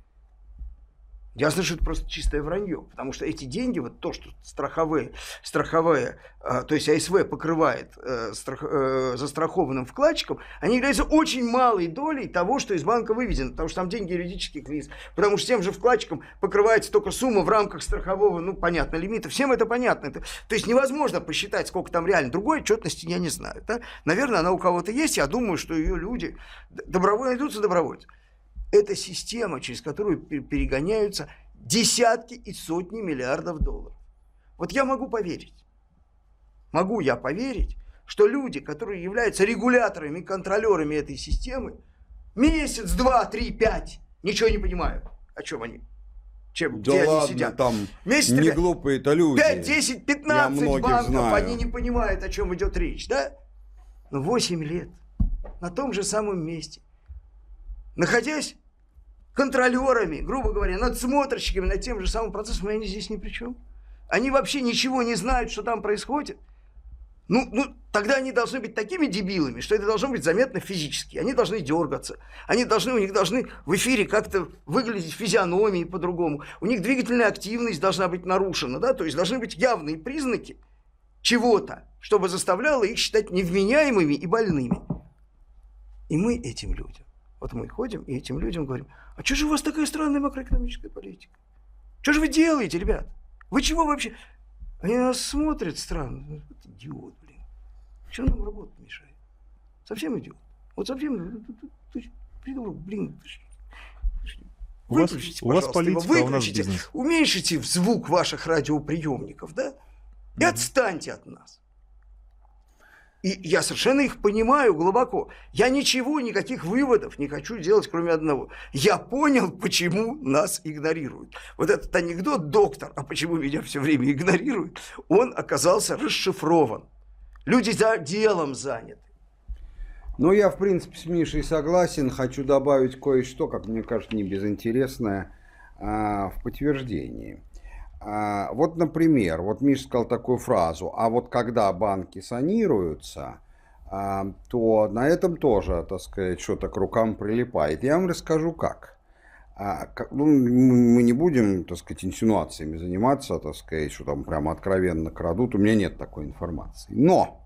Ясно, что это просто чистое вранье, потому что эти деньги, вот то, что страховые, страховые э, то есть АСВ покрывает э, страх, э, застрахованным вкладчикам, они являются очень малой долей того, что из банка вывезено, потому что там деньги юридических лиц, потому что тем же вкладчикам покрывается только сумма в рамках страхового, ну, понятно, лимита, всем это понятно. Это, то есть невозможно посчитать, сколько там реально. Другой отчетности я не знаю. Да? Наверное, она у кого-то есть, я думаю, что ее люди добровольно идутся добровольцы это система, через которую перегоняются десятки и сотни миллиардов долларов. Вот я могу поверить, могу я поверить, что люди, которые являются регуляторами контролерами этой системы, месяц, два, три, пять, ничего не понимают, о чем они. Чем, да где ладно, они сидят. там Месяц, не глупые это люди. 5, 10, 15 банков, знаю. они не понимают, о чем идет речь, да? Но 8 лет на том же самом месте находясь контролерами, грубо говоря, надсмотрщиками над тем же самым процессом, они здесь ни при чем. Они вообще ничего не знают, что там происходит. Ну, ну, тогда они должны быть такими дебилами, что это должно быть заметно физически. Они должны дергаться. Они должны, у них должны в эфире как-то выглядеть физиономии по-другому. У них двигательная активность должна быть нарушена, да, то есть должны быть явные признаки чего-то, чтобы заставляло их считать невменяемыми и больными. И мы этим людям вот мы ходим и этим людям говорим, а что же у вас такая странная макроэкономическая политика? Что же вы делаете, ребят? Вы чего вообще? Они нас смотрят странно. Вот идиот, блин. Что нам работать мешает? Совсем идиот. Вот совсем придурок, блин. Выключите, у вас, у вас политика, выключите, а у нас бизнес. уменьшите звук ваших радиоприемников, да? И отстаньте от нас. И я совершенно их понимаю глубоко. Я ничего, никаких выводов не хочу делать, кроме одного. Я понял, почему нас игнорируют. Вот этот анекдот «доктор, а почему меня все время игнорируют?» он оказался расшифрован. Люди за делом заняты. Ну, я, в принципе, с Мишей согласен. Хочу добавить кое-что, как мне кажется, не безинтересное, а, в подтверждении. А, вот, например, вот Миша сказал такую фразу, а вот когда банки санируются, а, то на этом тоже, так сказать, что-то к рукам прилипает. Я вам расскажу как. А, ну, мы не будем, так сказать, инсинуациями заниматься, так сказать, что там прямо откровенно крадут. У меня нет такой информации. Но,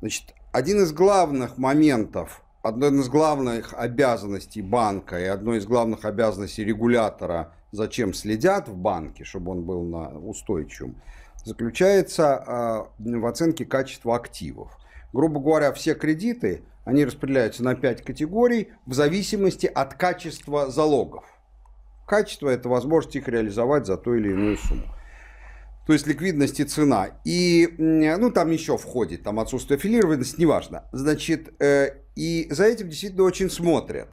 значит, один из главных моментов, одной из главных обязанностей банка и одной из главных обязанностей регулятора – зачем следят в банке, чтобы он был на устойчивым, заключается а, в оценке качества активов. Грубо говоря, все кредиты, они распределяются на 5 категорий в зависимости от качества залогов. Качество – это возможность их реализовать за ту или иную сумму. То есть ликвидность и цена. И, ну, там еще входит, там отсутствие филированности, неважно. Значит, э, и за этим действительно очень смотрят.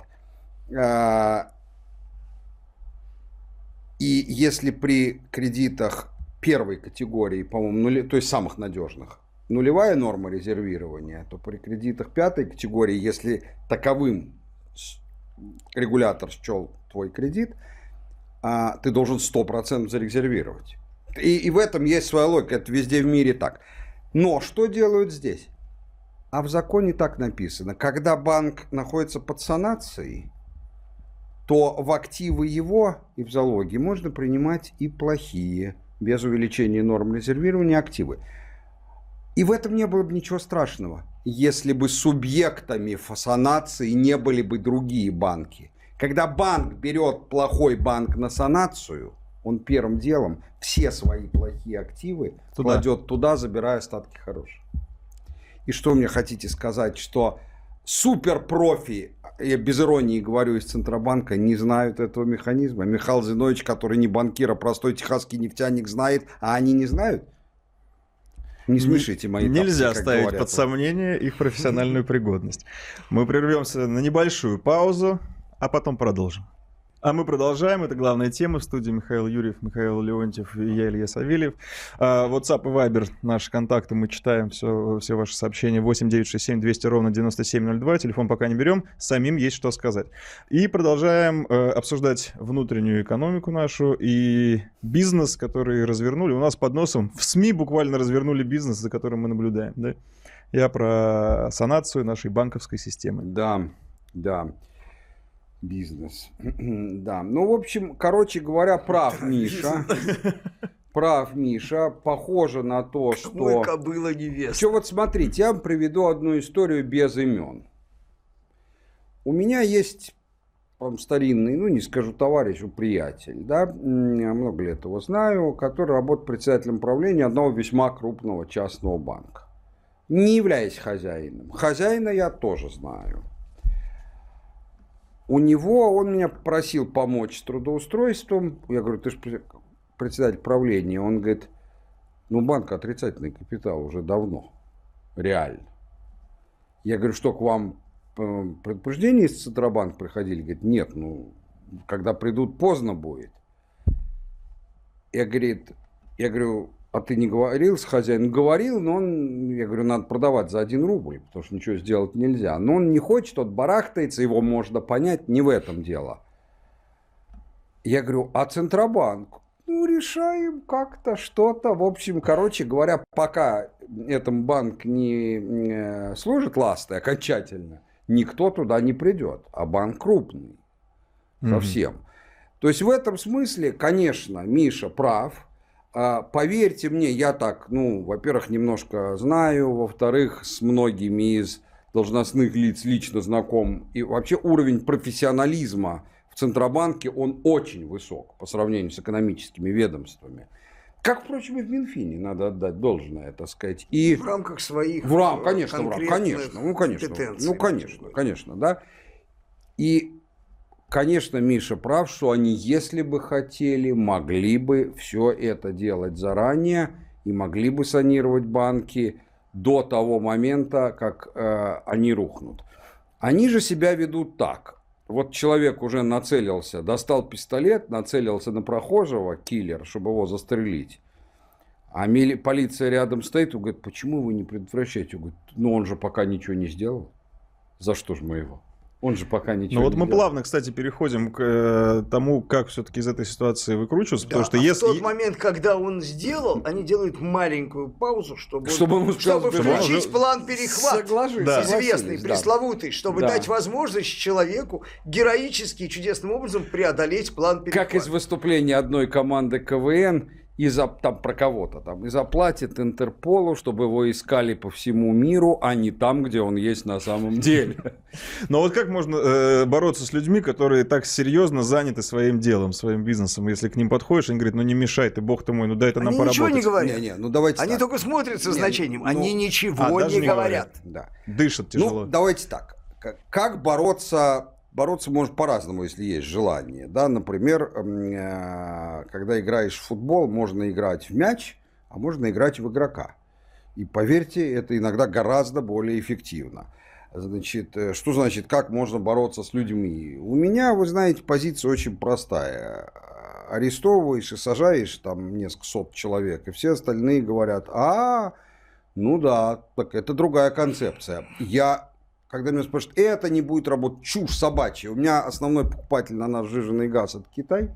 И если при кредитах первой категории, по-моему, нули, то есть самых надежных, нулевая норма резервирования, то при кредитах пятой категории, если таковым регулятор счел твой кредит, а, ты должен 100% зарезервировать. И, и в этом есть своя логика, это везде в мире так. Но что делают здесь? А в законе так написано, когда банк находится под санацией, то в активы его и в залоги можно принимать и плохие, без увеличения норм резервирования активы. И в этом не было бы ничего страшного, если бы субъектами санации не были бы другие банки. Когда банк берет плохой банк на санацию, он первым делом все свои плохие активы туда. кладет туда, забирая остатки хороших. И что мне хотите сказать, что суперпрофи я без иронии говорю, из Центробанка не знают этого механизма. Михаил Зинович, который не банкир, а простой техасский нефтяник, знает, а они не знают. Не смешите мои Нельзя тапки, ставить говорят. под сомнение их профессиональную пригодность. Мы прервемся на небольшую паузу, а потом продолжим. А мы продолжаем. Это главная тема. В студии Михаил Юрьев, Михаил Леонтьев и я, Илья Савельев. А, WhatsApp и Viber, наши контакты, мы читаем все, все ваши сообщения. 8 967 200 ровно 9702. Телефон пока не берем. Самим есть что сказать. И продолжаем э, обсуждать внутреннюю экономику нашу и бизнес, который развернули. У нас под носом в СМИ буквально развернули бизнес, за которым мы наблюдаем. Да? Я про санацию нашей банковской системы. Да, да. Бизнес. да. Ну, в общем, короче говоря, прав Миша. Прав Миша. Похоже на то, что... Мой кобыла невеста. Что вот смотрите, я вам приведу одну историю без имен. У меня есть там, старинный, ну не скажу товарищ, а приятель, да, я много лет его знаю, который работает председателем правления одного весьма крупного частного банка. Не являясь хозяином. Хозяина я тоже знаю у него, он меня просил помочь с трудоустройством. Я говорю, ты же председатель правления. Он говорит, ну банк отрицательный капитал уже давно, реально. Я говорю, что к вам э, предупреждения из Центробанк приходили? Говорит, нет, ну, когда придут, поздно будет. Я, говорит, я говорю, а ты не говорил с хозяином? Говорил, но он, я говорю, надо продавать за один рубль, потому что ничего сделать нельзя. Но он не хочет, тот барахтается, его можно понять, не в этом дело. Я говорю, а Центробанк? Ну, решаем как-то, что-то. В общем, короче говоря, пока этому банк не служит ластой окончательно, никто туда не придет. А банк крупный. Совсем. Mm-hmm. То есть в этом смысле, конечно, Миша прав поверьте мне, я так, ну, во-первых, немножко знаю, во-вторых, с многими из должностных лиц лично знаком. И вообще уровень профессионализма в Центробанке, он очень высок по сравнению с экономическими ведомствами. Как, впрочем, и в Минфине, надо отдать должное, так сказать. И в рамках своих в рам, конечно, в рам, конечно, ну, конечно, ну, конечно, конечно, да. И Конечно, Миша прав, что они, если бы хотели, могли бы все это делать заранее и могли бы санировать банки до того момента, как э, они рухнут. Они же себя ведут так. Вот человек уже нацелился, достал пистолет, нацелился на прохожего, киллер, чтобы его застрелить. А мили, полиция рядом стоит и говорит, почему вы не предотвращаете? Он говорит, ну он же пока ничего не сделал. За что же мы его? Он же пока ничего Ну вот не мы сделал. плавно, кстати, переходим к э, тому, как все-таки из этой ситуации выкручиваться, Да, потому что а если... в тот момент, когда он сделал, они делают маленькую паузу, чтобы, Чтобы он успел чтобы включить план перехват. Соглашусь, Да. Известный, да. пресловутый, чтобы Да. дать возможность человеку героически и чудесным образом преодолеть план перехвата. Как из выступления одной команды КВН, и за, там про кого-то там, и заплатит Интерполу, чтобы его искали по всему миру, а не там, где он есть на самом деле. Но вот как можно э, бороться с людьми, которые так серьезно заняты своим делом, своим бизнесом? Если к ним подходишь, они говорят, ну не мешай ты, бог ты мой, ну дай это нам Они ничего поработать. не говорят. Не-не, ну давайте Они так. только смотрят со Не, значением. ну, Они а, ничего даже не не говорят. Да. Дышат тяжело. Ну, давайте так. Как, как бороться? Бороться может по-разному, если есть желание. Да, например, э, когда играешь в футбол, можно играть в мяч, а можно играть в игрока. И поверьте, это иногда гораздо более эффективно. Значит, э, что значит, как можно бороться с людьми? У меня, вы знаете, позиция очень простая. Арестовываешь и сажаешь там несколько сот человек, и все остальные говорят, а, ну да, так это другая концепция. Я, когда меня спрашивают, это не будет работать, чушь собачья. У меня основной покупатель на наш жиженый газ это Китай.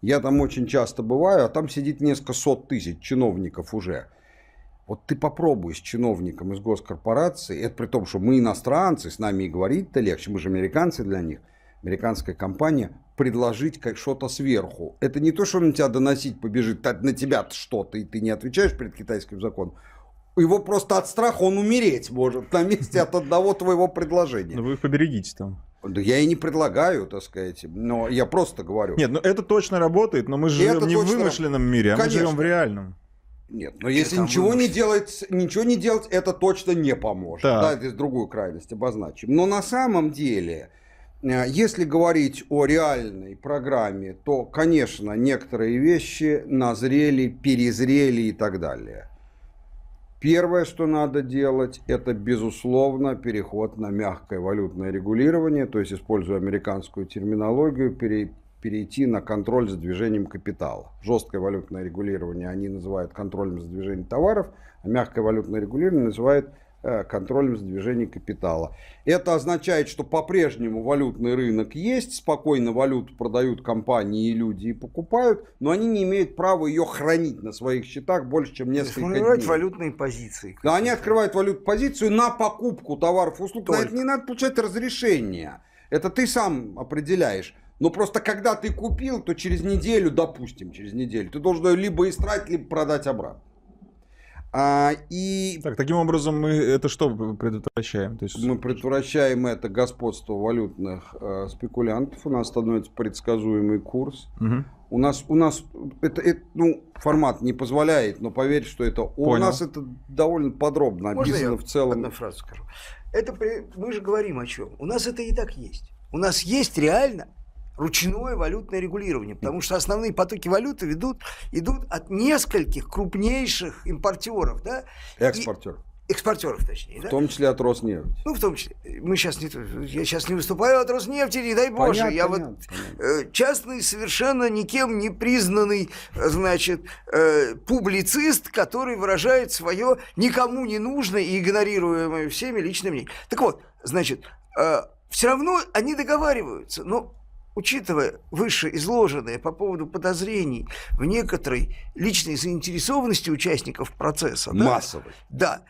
Я там очень часто бываю, а там сидит несколько сот тысяч чиновников уже. Вот ты попробуй с чиновником из госкорпорации, это при том, что мы иностранцы, с нами и говорить-то легче, мы же американцы для них, американская компания, предложить как что-то сверху. Это не то, что он на тебя доносить побежит, на тебя что-то, и ты не отвечаешь перед китайским законом. Его просто от страха он умереть может на месте от одного твоего предложения. Ну вы их поберегите там. Да я и не предлагаю, так сказать, но я просто говорю. Нет, ну это точно работает, но мы живем это не в вымышленном мире, а мы Конечно. живем в реальном. Нет, но если там ничего не вымышленно. делать, ничего не делать, это точно не поможет. Так. Да, это из другую крайность обозначим. Но на самом деле, э, если говорить о реальной программе, то, конечно, некоторые вещи назрели, перезрели и так далее. Первое, что надо делать, это, безусловно, переход на мягкое валютное регулирование, то есть, используя американскую терминологию, пере- перейти на контроль за движением капитала. Жесткое валютное регулирование они называют контролем за движением товаров, а мягкое валютное регулирование называют контролем за движением капитала. Это означает, что по-прежнему валютный рынок есть, спокойно валюту продают компании и люди и покупают, но они не имеют права ее хранить на своих счетах больше, чем несколько дней. валютные позиции. Да, они открывают валютную позицию на покупку товаров и услуг. На Только. это не надо получать разрешение. Это ты сам определяешь. Но просто когда ты купил, то через неделю, допустим, через неделю, ты должен ее либо истратить, либо продать обратно. А, и Так, таким образом мы это что предотвращаем? То есть мы предотвращаем это господство валютных э, спекулянтов. У нас становится предсказуемый курс. Мгм. У нас, у нас это, это, ну, формат не позволяет, но поверь, что это у Понял. нас это довольно подробно Можно описано я в целом. одну фразу скажу? Это при- мы же говорим о чем? У нас это и так есть. У нас есть реально ручное валютное регулирование, потому что основные потоки валюты ведут, идут от нескольких крупнейших импортеров, да, Экспортер. экспортеров точнее, В да? том числе от Роснефти. Ну, в том числе, мы сейчас не, я сейчас не выступаю от Роснефти, не дай боже, Понятно, я понятно, вот понятно. э, частный, совершенно никем не признанный, э, значит, э, публицист, который выражает свое никому не нужное и игнорируемое всеми личное мнение. Так вот, значит, все равно они договариваются, но учитывая вышеизложенное по поводу подозрений в некоторой личной заинтересованности участников процесса, да, Массовый. да,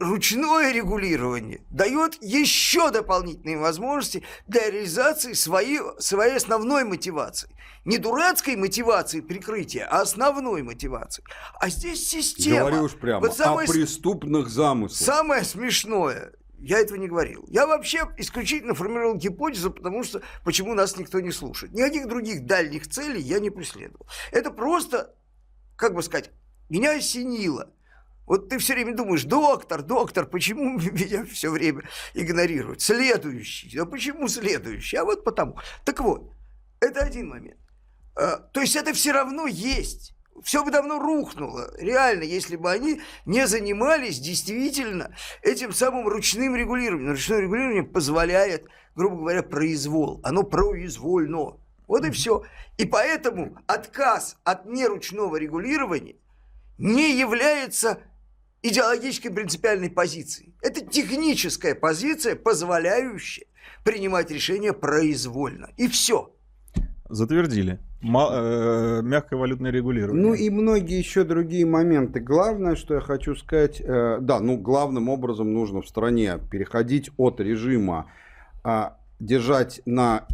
ручное регулирование дает еще дополнительные возможности для реализации своей, своей основной мотивации. Не дурацкой мотивации прикрытия, а основной мотивации. А здесь система. Говорю уж прямо Вот самое, о преступных замыслах. самое смешное, я этого не говорил. Я вообще исключительно формировал гипотезу, потому что почему нас никто не слушает. Никаких других дальних целей я не преследовал. Это просто, как бы сказать, меня осенило. Вот ты все время думаешь, доктор, доктор, почему меня все время игнорируют? Следующий. А почему следующий? А вот потому. Так вот, это один момент. А, То есть это все равно есть. Все бы давно рухнуло, реально, если бы они не занимались действительно этим самым ручным регулированием. Ручное регулирование позволяет, грубо говоря, произвол. Оно произвольно. Вот и все. И поэтому отказ от неручного регулирования не является идеологической принципиальной позицией. Это техническая позиция, позволяющая принимать решения произвольно. И все. Затвердили. Э, мягкое валютное регулирование. Ну и многие еще другие моменты. Главное, что я хочу сказать, э, да, ну главным образом нужно в стране переходить от режима э, держать на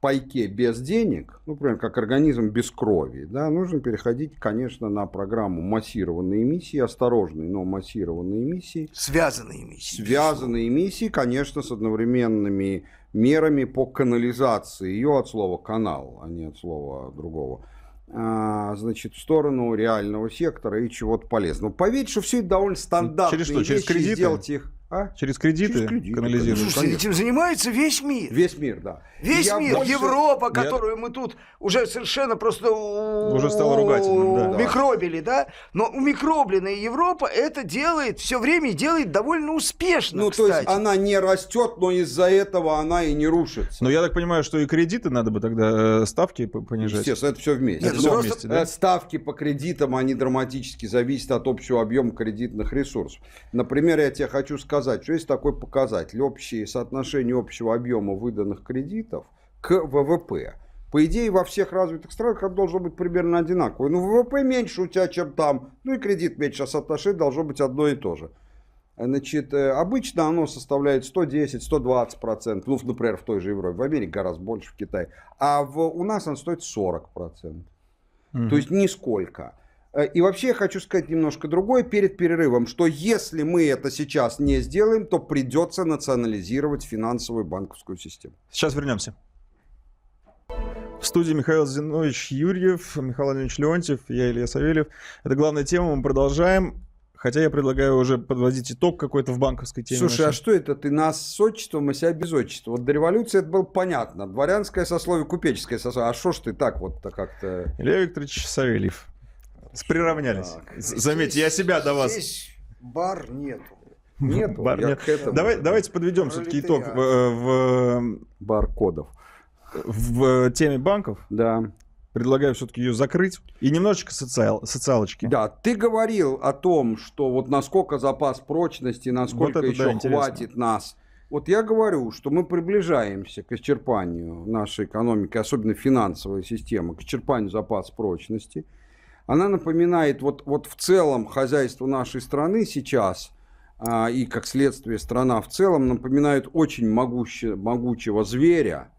пайке без денег, ну, например, как организм без крови, да, нужно переходить, конечно, на программу массированной эмиссии, осторожной, но массированной эмиссии. Связанные эмиссии. Связанные эмиссии, конечно, с одновременными мерами по канализации ее от слова канал, а не от слова другого. А, значит, в сторону реального сектора и чего-то полезного. Поверьте, что все это довольно стандартные Через что? Через вещи, кредиты? сделать их а? Через кредиты, Через кредиты, канализируют. конечно. Слушайте, этим занимается весь мир. Весь мир, да. Весь Я мир, больше- Европа, которую мы тут уже совершенно просто Уже стало ругательным, да. микробили, да? Но умикробленная Европа это делает все время и делает довольно успешно, Ну, то есть кстати. она не растет, но из-за этого она и не рушится. Но я так понимаю, что и кредиты надо бы тогда э, ставки понижать. Естественно, это все вместе. Нет, Это просто- вместе, да? Э, Ставки по кредитам, они драматически зависят от общего объема кредитных ресурсов. Например, я тебе хочу сказать, что есть такой показатель, общее соотношение общего объема выданных кредитов к ВВП. По идее, во всех развитых странах это должно быть примерно одинаково. Ну, ВВП меньше у тебя, чем там. Ну, и кредит меньше, а соотношение должно быть одно и то же. Значит, э, обычно оно составляет 110-120 процентов. Ну, например, в той же Европе. В Америке гораздо больше, в Китае. А в, у нас оно стоит 40 процентов. Мгм. То есть нисколько. Э, И вообще я хочу сказать немножко другое перед перерывом, что если мы это сейчас не сделаем, то придется национализировать финансовую банковскую систему. Сейчас вернемся. В студии Михаил Зинович Юрьев, Михаил Владимирович Леонтьев, я Илья Савельев. Это главная тема, мы продолжаем. Хотя я предлагаю уже подводить итог какой-то в банковской теме. Слушай, а нашей. что это ты нас с отчеством, а себя без отчества? Вот до революции это было понятно. Дворянское сословие, купеческое сословие. А что ж ты так вот-то как-то... Илья Викторович Савельев. Приравнялись. Так. Заметьте, я себя до вас. Здесь бар нету. Нету. Бар нет. этому Давай, давайте подведем все-таки итог в, в, Баркодов. в теме банков. Да. Предлагаю все-таки ее закрыть и немножечко социал, социалочки. Да, ты говорил о том, что вот насколько запас прочности, насколько Вот это еще да, интересно. хватит нас. Вот я говорю, что мы приближаемся к исчерпанию нашей экономики, особенно финансовой системы, к исчерпанию запаса прочности. Она напоминает вот, вот в целом хозяйство нашей страны сейчас, а, и как следствие страна в целом, напоминает очень могуще- могучего зверя,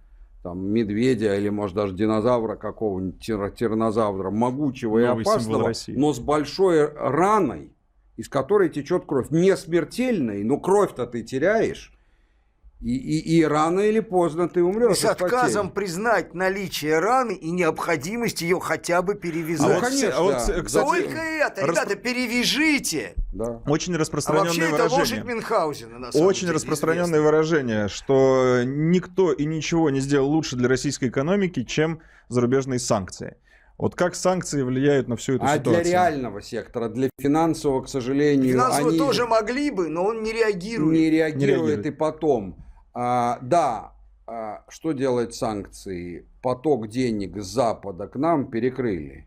там, медведя или, может, даже динозавра какого-нибудь, тир- тираннозавра, могучего Новый и опасного, но с большой раной, из которой течет кровь. Не смертельной, но кровь-то ты теряешь. И, и, и рано или поздно ты умрешь. И с от отказом потери. признать наличие раны и необходимость ее хотя бы А перевязать. вот, конечно, а вот, да. кстати, Только это, распро- ребята, перевяжите. Да. очень А распространенное вообще это выражение. лошадь Мюнхгаузена, на самом Очень деле, распространенное известная. выражение, что никто и ничего не сделал лучше для российской экономики, чем зарубежные санкции. Вот как санкции влияют на всю эту А ситуацию? для реального сектора, для финансового, к сожалению, Финансово они тоже могли бы, но он не реагирует. не реагирует, реагирует. и потом. А, да, а, что делают санкции? Поток денег с Запада к нам перекрыли.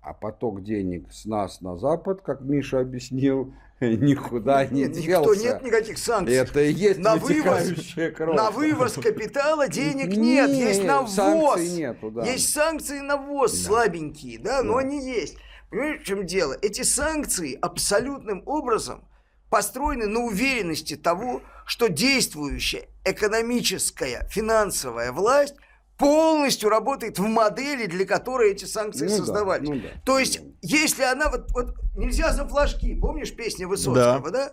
А поток денег с нас на Запад, как Миша объяснил, никуда не Нет, никто, делся. нет никаких санкций. Это и есть На вывоз- кровь. На вывоз капитала денег нет, есть на ввоз. нету, да. Есть санкции на ввоз Да. слабенькие, да, но Да. они есть. Понимаете, в чем дело? Эти санкции абсолютным образом построены на уверенности того, что действующая экономическая, финансовая власть полностью работает в модели, для которой эти санкции Ну да, создавались. ну да. То есть, если она вот, вот нельзя за флажки, помнишь песня Высоцкого, да?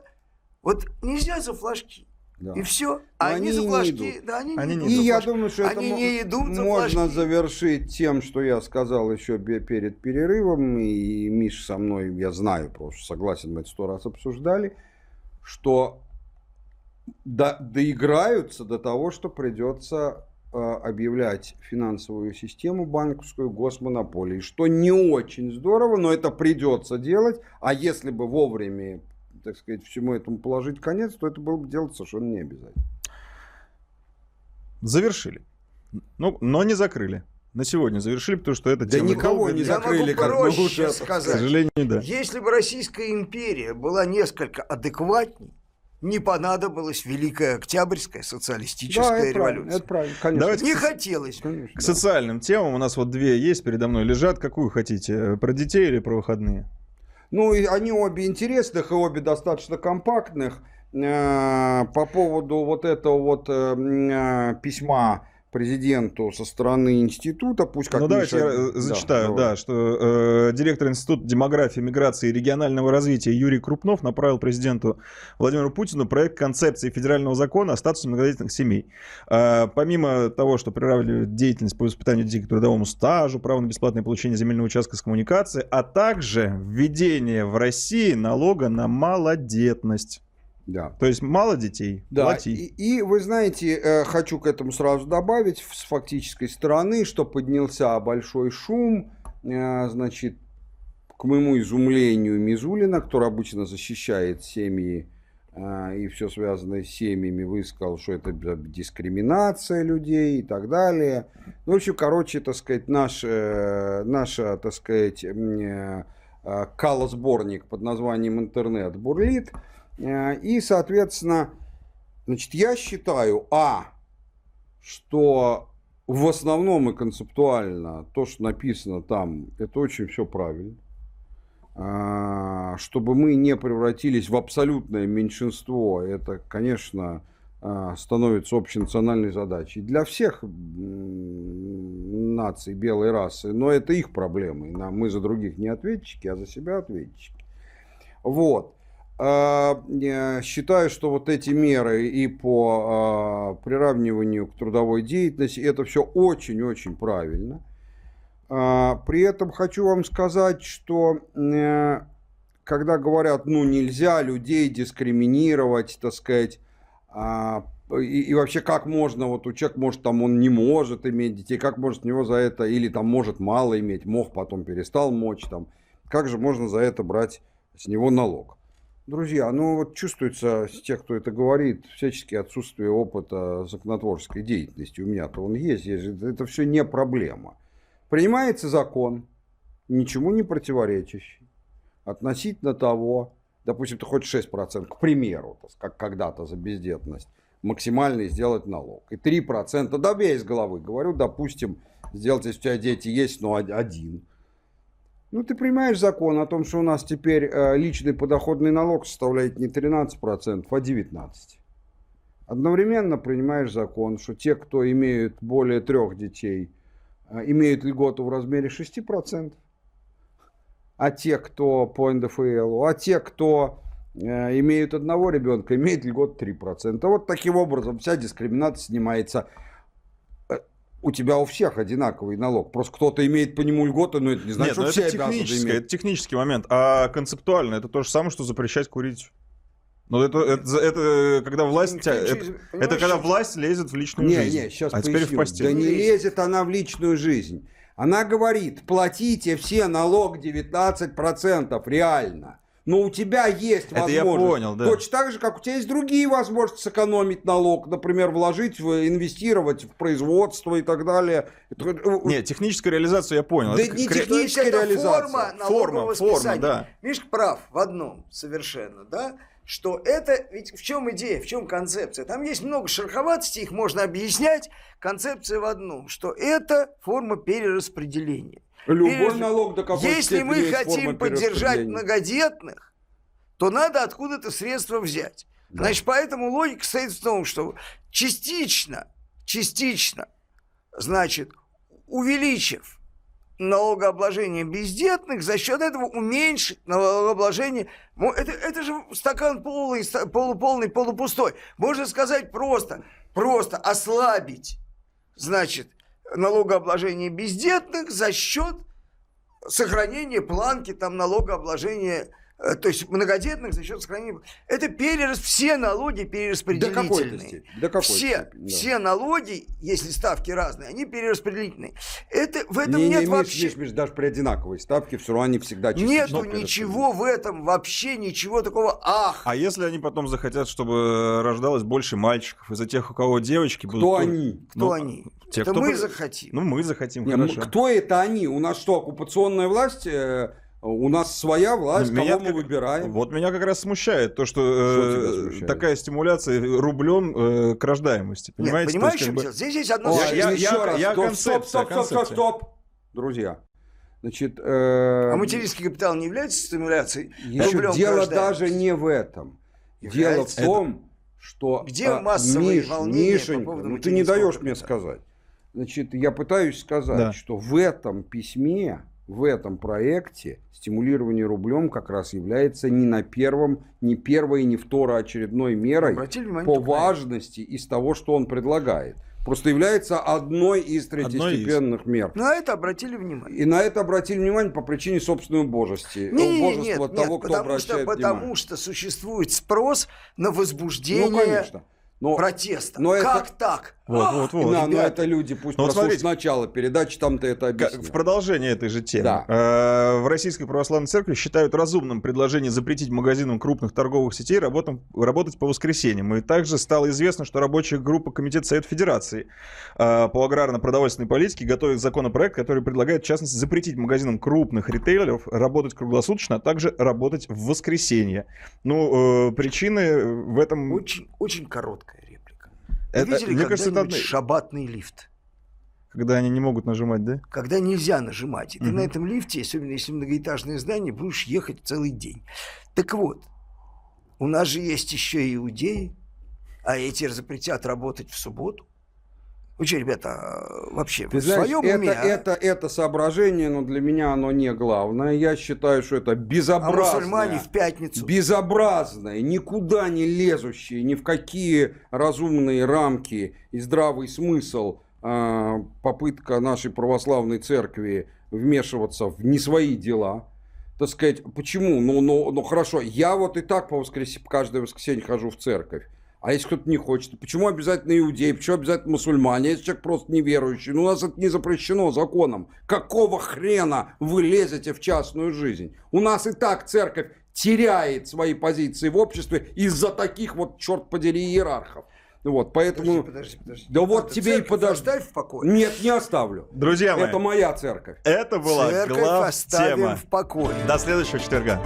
Вот нельзя за флажки. Да. И все. А они, они за не флажки, идут. да, они, Они не идут И за я флажки. думаю, что это Они мо- не идут за можно флажки. завершить тем, что я сказал еще перед перерывом, и Миш со мной, я знаю, просто согласен, мы это сто раз обсуждали, что до- доиграются до того, что придется э, объявлять финансовую систему банковскую госмонополией, что не очень здорово, но это придется делать, а если бы вовремя, так сказать, всему этому положить конец, то это было бы делать совершенно не обязательно. Завершили. Ну, но не закрыли. На сегодня завершили, потому что это Да тема никого долгая. не Я закрыли, могу как проще это К сказать. сожалению, да. Если бы Российская империя была несколько адекватней, не понадобилась Великая Октябрьская социалистическая это правильно, революция. это правильно, конечно. Давайте Не хотелось. Конечно, К да. социальным темам у нас вот две есть передо мной лежат. Какую хотите? Про детей или про выходные? Ну, и они обе интересных и обе достаточно компактных. Э, По поводу вот этого вот э, э, письма президенту со стороны института, пусть как ну, давайте Миша- я э, Да, зачитаю, да, давай. что э, директор Института демографии, миграции и регионального развития Юрий Крупнов направил президенту Владимиру Путину проект концепции федерального закона о статусе многодетных семей. Э, помимо того, что приравнивает деятельность по воспитанию детей к трудовому стажу, право на бесплатное получение земельного участка с коммуникацией, а также введение в России налога на малодетность. Да. То есть мало детей, Да, плати. и, и вы знаете, э, хочу к этому сразу добавить с фактической стороны, что поднялся большой шум, э, значит, к моему изумлению Мизулина, который обычно защищает семьи э, и все связанное с семьями, высказал, что это дискриминация людей и так далее. Ну, в общем, короче, так сказать, наш, наша, так сказать, калосборник под названием «Интернет» бурлит. Э, И, соответственно, значит, я считаю, а, что в основном и концептуально то, что написано там, это очень все правильно. А, Чтобы мы не превратились в абсолютное меньшинство, это, конечно, а, становится общенациональной задачей для всех наций белой расы, но это их проблемы. Мы за других не ответчики, а за себя ответчики. Вот. А, э, Считаю, что вот эти меры и по а, приравниванию к трудовой деятельности, это все очень-очень правильно. А, При этом хочу вам сказать, что э, когда говорят, ну нельзя людей дискриминировать, так сказать, и, и вообще как можно, вот у человека может там он не может иметь детей, как может у него за это, или там может мало иметь, мог, потом перестал мочь, там, как же можно за это брать с него налог? Друзья, ну вот чувствуется с тех, кто это говорит, всячески отсутствие опыта законотворческой деятельности. У меня-то он есть, это все не проблема. Принимается закон, ничему не противоречащий, относительно того, допустим, ты хочешь 6%, к примеру, как когда-то за бездетность, максимальный сделать налог. И 3%, да я из головы говорю, допустим, сделать, если у тебя дети есть, но од- один. Ну, ты принимаешь закон о том, что у нас теперь э, личный подоходный налог составляет не 13%, а 19%. Одновременно принимаешь закон, что те, кто имеют более трех детей, э, имеют льготу в размере 6%, а те, кто по НДФЛ, а те, кто э, имеют одного ребенка, имеют льготу 3%. Вот таким образом вся дискриминация снимается. Э, У тебя у всех одинаковый налог. Просто кто-то имеет по нему льготы, но это не значит, Нет, ну что это все обязаны технический, иметь. это технический момент. А концептуально это то же самое, что запрещать курить. Ну, это, это, это когда власть... Никто тя- это, не- это когда власть лезет в личную Не, жизнь. не, сейчас а теперь в поясню. постель. Да не Лезет. лезет она в личную жизнь. Она говорит, платите все налог 19% реально. Но у тебя есть Это возможность. я понял, да. Точно так же, как у тебя есть другие возможности сэкономить налог. Например, вложить, в, инвестировать в производство и так далее. Это- э, Нет, техническую реализацию я понял. Да Это не Техническая это реализация. форма Форма, налогового форма, списания. да. Мишка прав в одном совершенно, да, что это, ведь в чем идея, в чем концепция? Там есть много шероховатостей, их можно объяснять. Концепция в одном, что это форма перераспределения. Любой Перерас- налог до какой Если мы хотим поддержать многодетных, то надо откуда-то средства взять. Да. Значит, поэтому логика стоит в том, что частично, частично, значит, увеличив налогообложение бездетных, за счет этого уменьшить налогообложение. Это, это же стакан полный, полуполный, полупустой. Можно сказать просто, просто ослабить, значит, налогообложение бездетных за счет сохранения планки там налогообложения э, то есть многодетных за счет сохранения. Это перерас, все налоги До перераспределительные. степени. До какой все, степени, да. все налоги, если ставки разные, они перераспределительные. Это, в этом не, нет не, вообще... Миш, Миш, даже при одинаковой ставке все равно они всегда Нету ничего в этом, вообще ничего такого. Ах, А если они потом захотят, чтобы рождалось больше мальчиков из-за тех, у кого девочки будут... Кто тоже- они? кто ну, они? Те, это кто мы захотим. Ну, мы захотим, Не, ну, хорошо. кто это они? У нас что, оккупационная власть? Э, У нас своя власть, меня кого мы как- выбираем? Вот меня как раз смущает то, что, Что э, смущает? такая стимуляция рублем э, к рождаемости. Нет, Понимаете? То понимаешь, есть, как бы-? Здесь есть одно Ой, Я- я- еще раз, я стоп, концепция, стоп, стоп, стоп, стоп, концепция. стоп, друзья. Значит, э, А материнский капитал не является стимуляцией? еще дело даже не в этом. Дело в Является. том, что... Где а, массовые Миш, волнения по Мишенька, поводу ну ты не даешь мне сказать. Значит, я пытаюсь сказать, Да. что в этом письме, в этом проекте стимулирование рублем как раз является не на первом, не первой, не второочередной мерой внимание по это? важности из того, что он предлагает. Просто является одной из третьестепенных мер. На это обратили внимание. И на это обратили внимание по причине собственной убожести. Не, не, Убожества нет, нет, того, кто потому, что, обращает потому внимание. что существует спрос на возбуждение Ну, конечно. Но, протеста. но это- как так? Вот, Ах, вот, вот. Да, но ребята. это люди пусть Ну, вот прослушают смотрите. сначала передачи, там-то это объяснят. В продолжение этой же темы. Да. Э, В Российской Православной Церкви считают разумным предложение запретить магазинам крупных торговых сетей работам- работать по воскресеньям. И также стало известно, что рабочая группа Комитета Совет Федерации э, по аграрно-продовольственной политике готовит законопроект, который предлагает, в частности, запретить магазинам крупных ритейлеров работать круглосуточно, а также работать в воскресенье. Ну, э, причины в этом... Очень, очень короткая. Вы это- видели мне кажется, это одна- шабатный лифт? Когда они не могут нажимать, да? Когда нельзя нажимать. И ты Мгм. на этом лифте, особенно если многоэтажное здание, будешь ехать целый день. Так вот, у нас же есть еще иудеи, а эти запретят работать в субботу. Вы что, ребята, а, вообще, Ты в знаешь, своем это, уме? а? это, это соображение, но для меня оно не главное. Я считаю, что это А безобразное. мусульмане в пятницу. безобразное, никуда не лезущее, ни в какие разумные рамки и здравый смысл а, попытка нашей православной церкви вмешиваться в не свои дела. Так сказать, почему? Ну, ну, ну хорошо, я вот и так по воскрес... каждое воскресенье хожу в церковь. А если кто-то не хочет, почему обязательно иудеи, почему обязательно мусульмане, если человек просто неверующий? Ну, у нас это не запрещено законом. Какого хрена вы лезете в частную жизнь? У нас и так церковь теряет свои позиции в обществе из-за таких вот, черт подери, иерархов. Вот, поэтому... Подожди, подожди, подожди. Да вот Ты тебе и подожди. Оставь в покое. Нет, не оставлю. Друзья мои, Это моя церковь. это была Церковь оставим тема. в покое. До следующего четверга.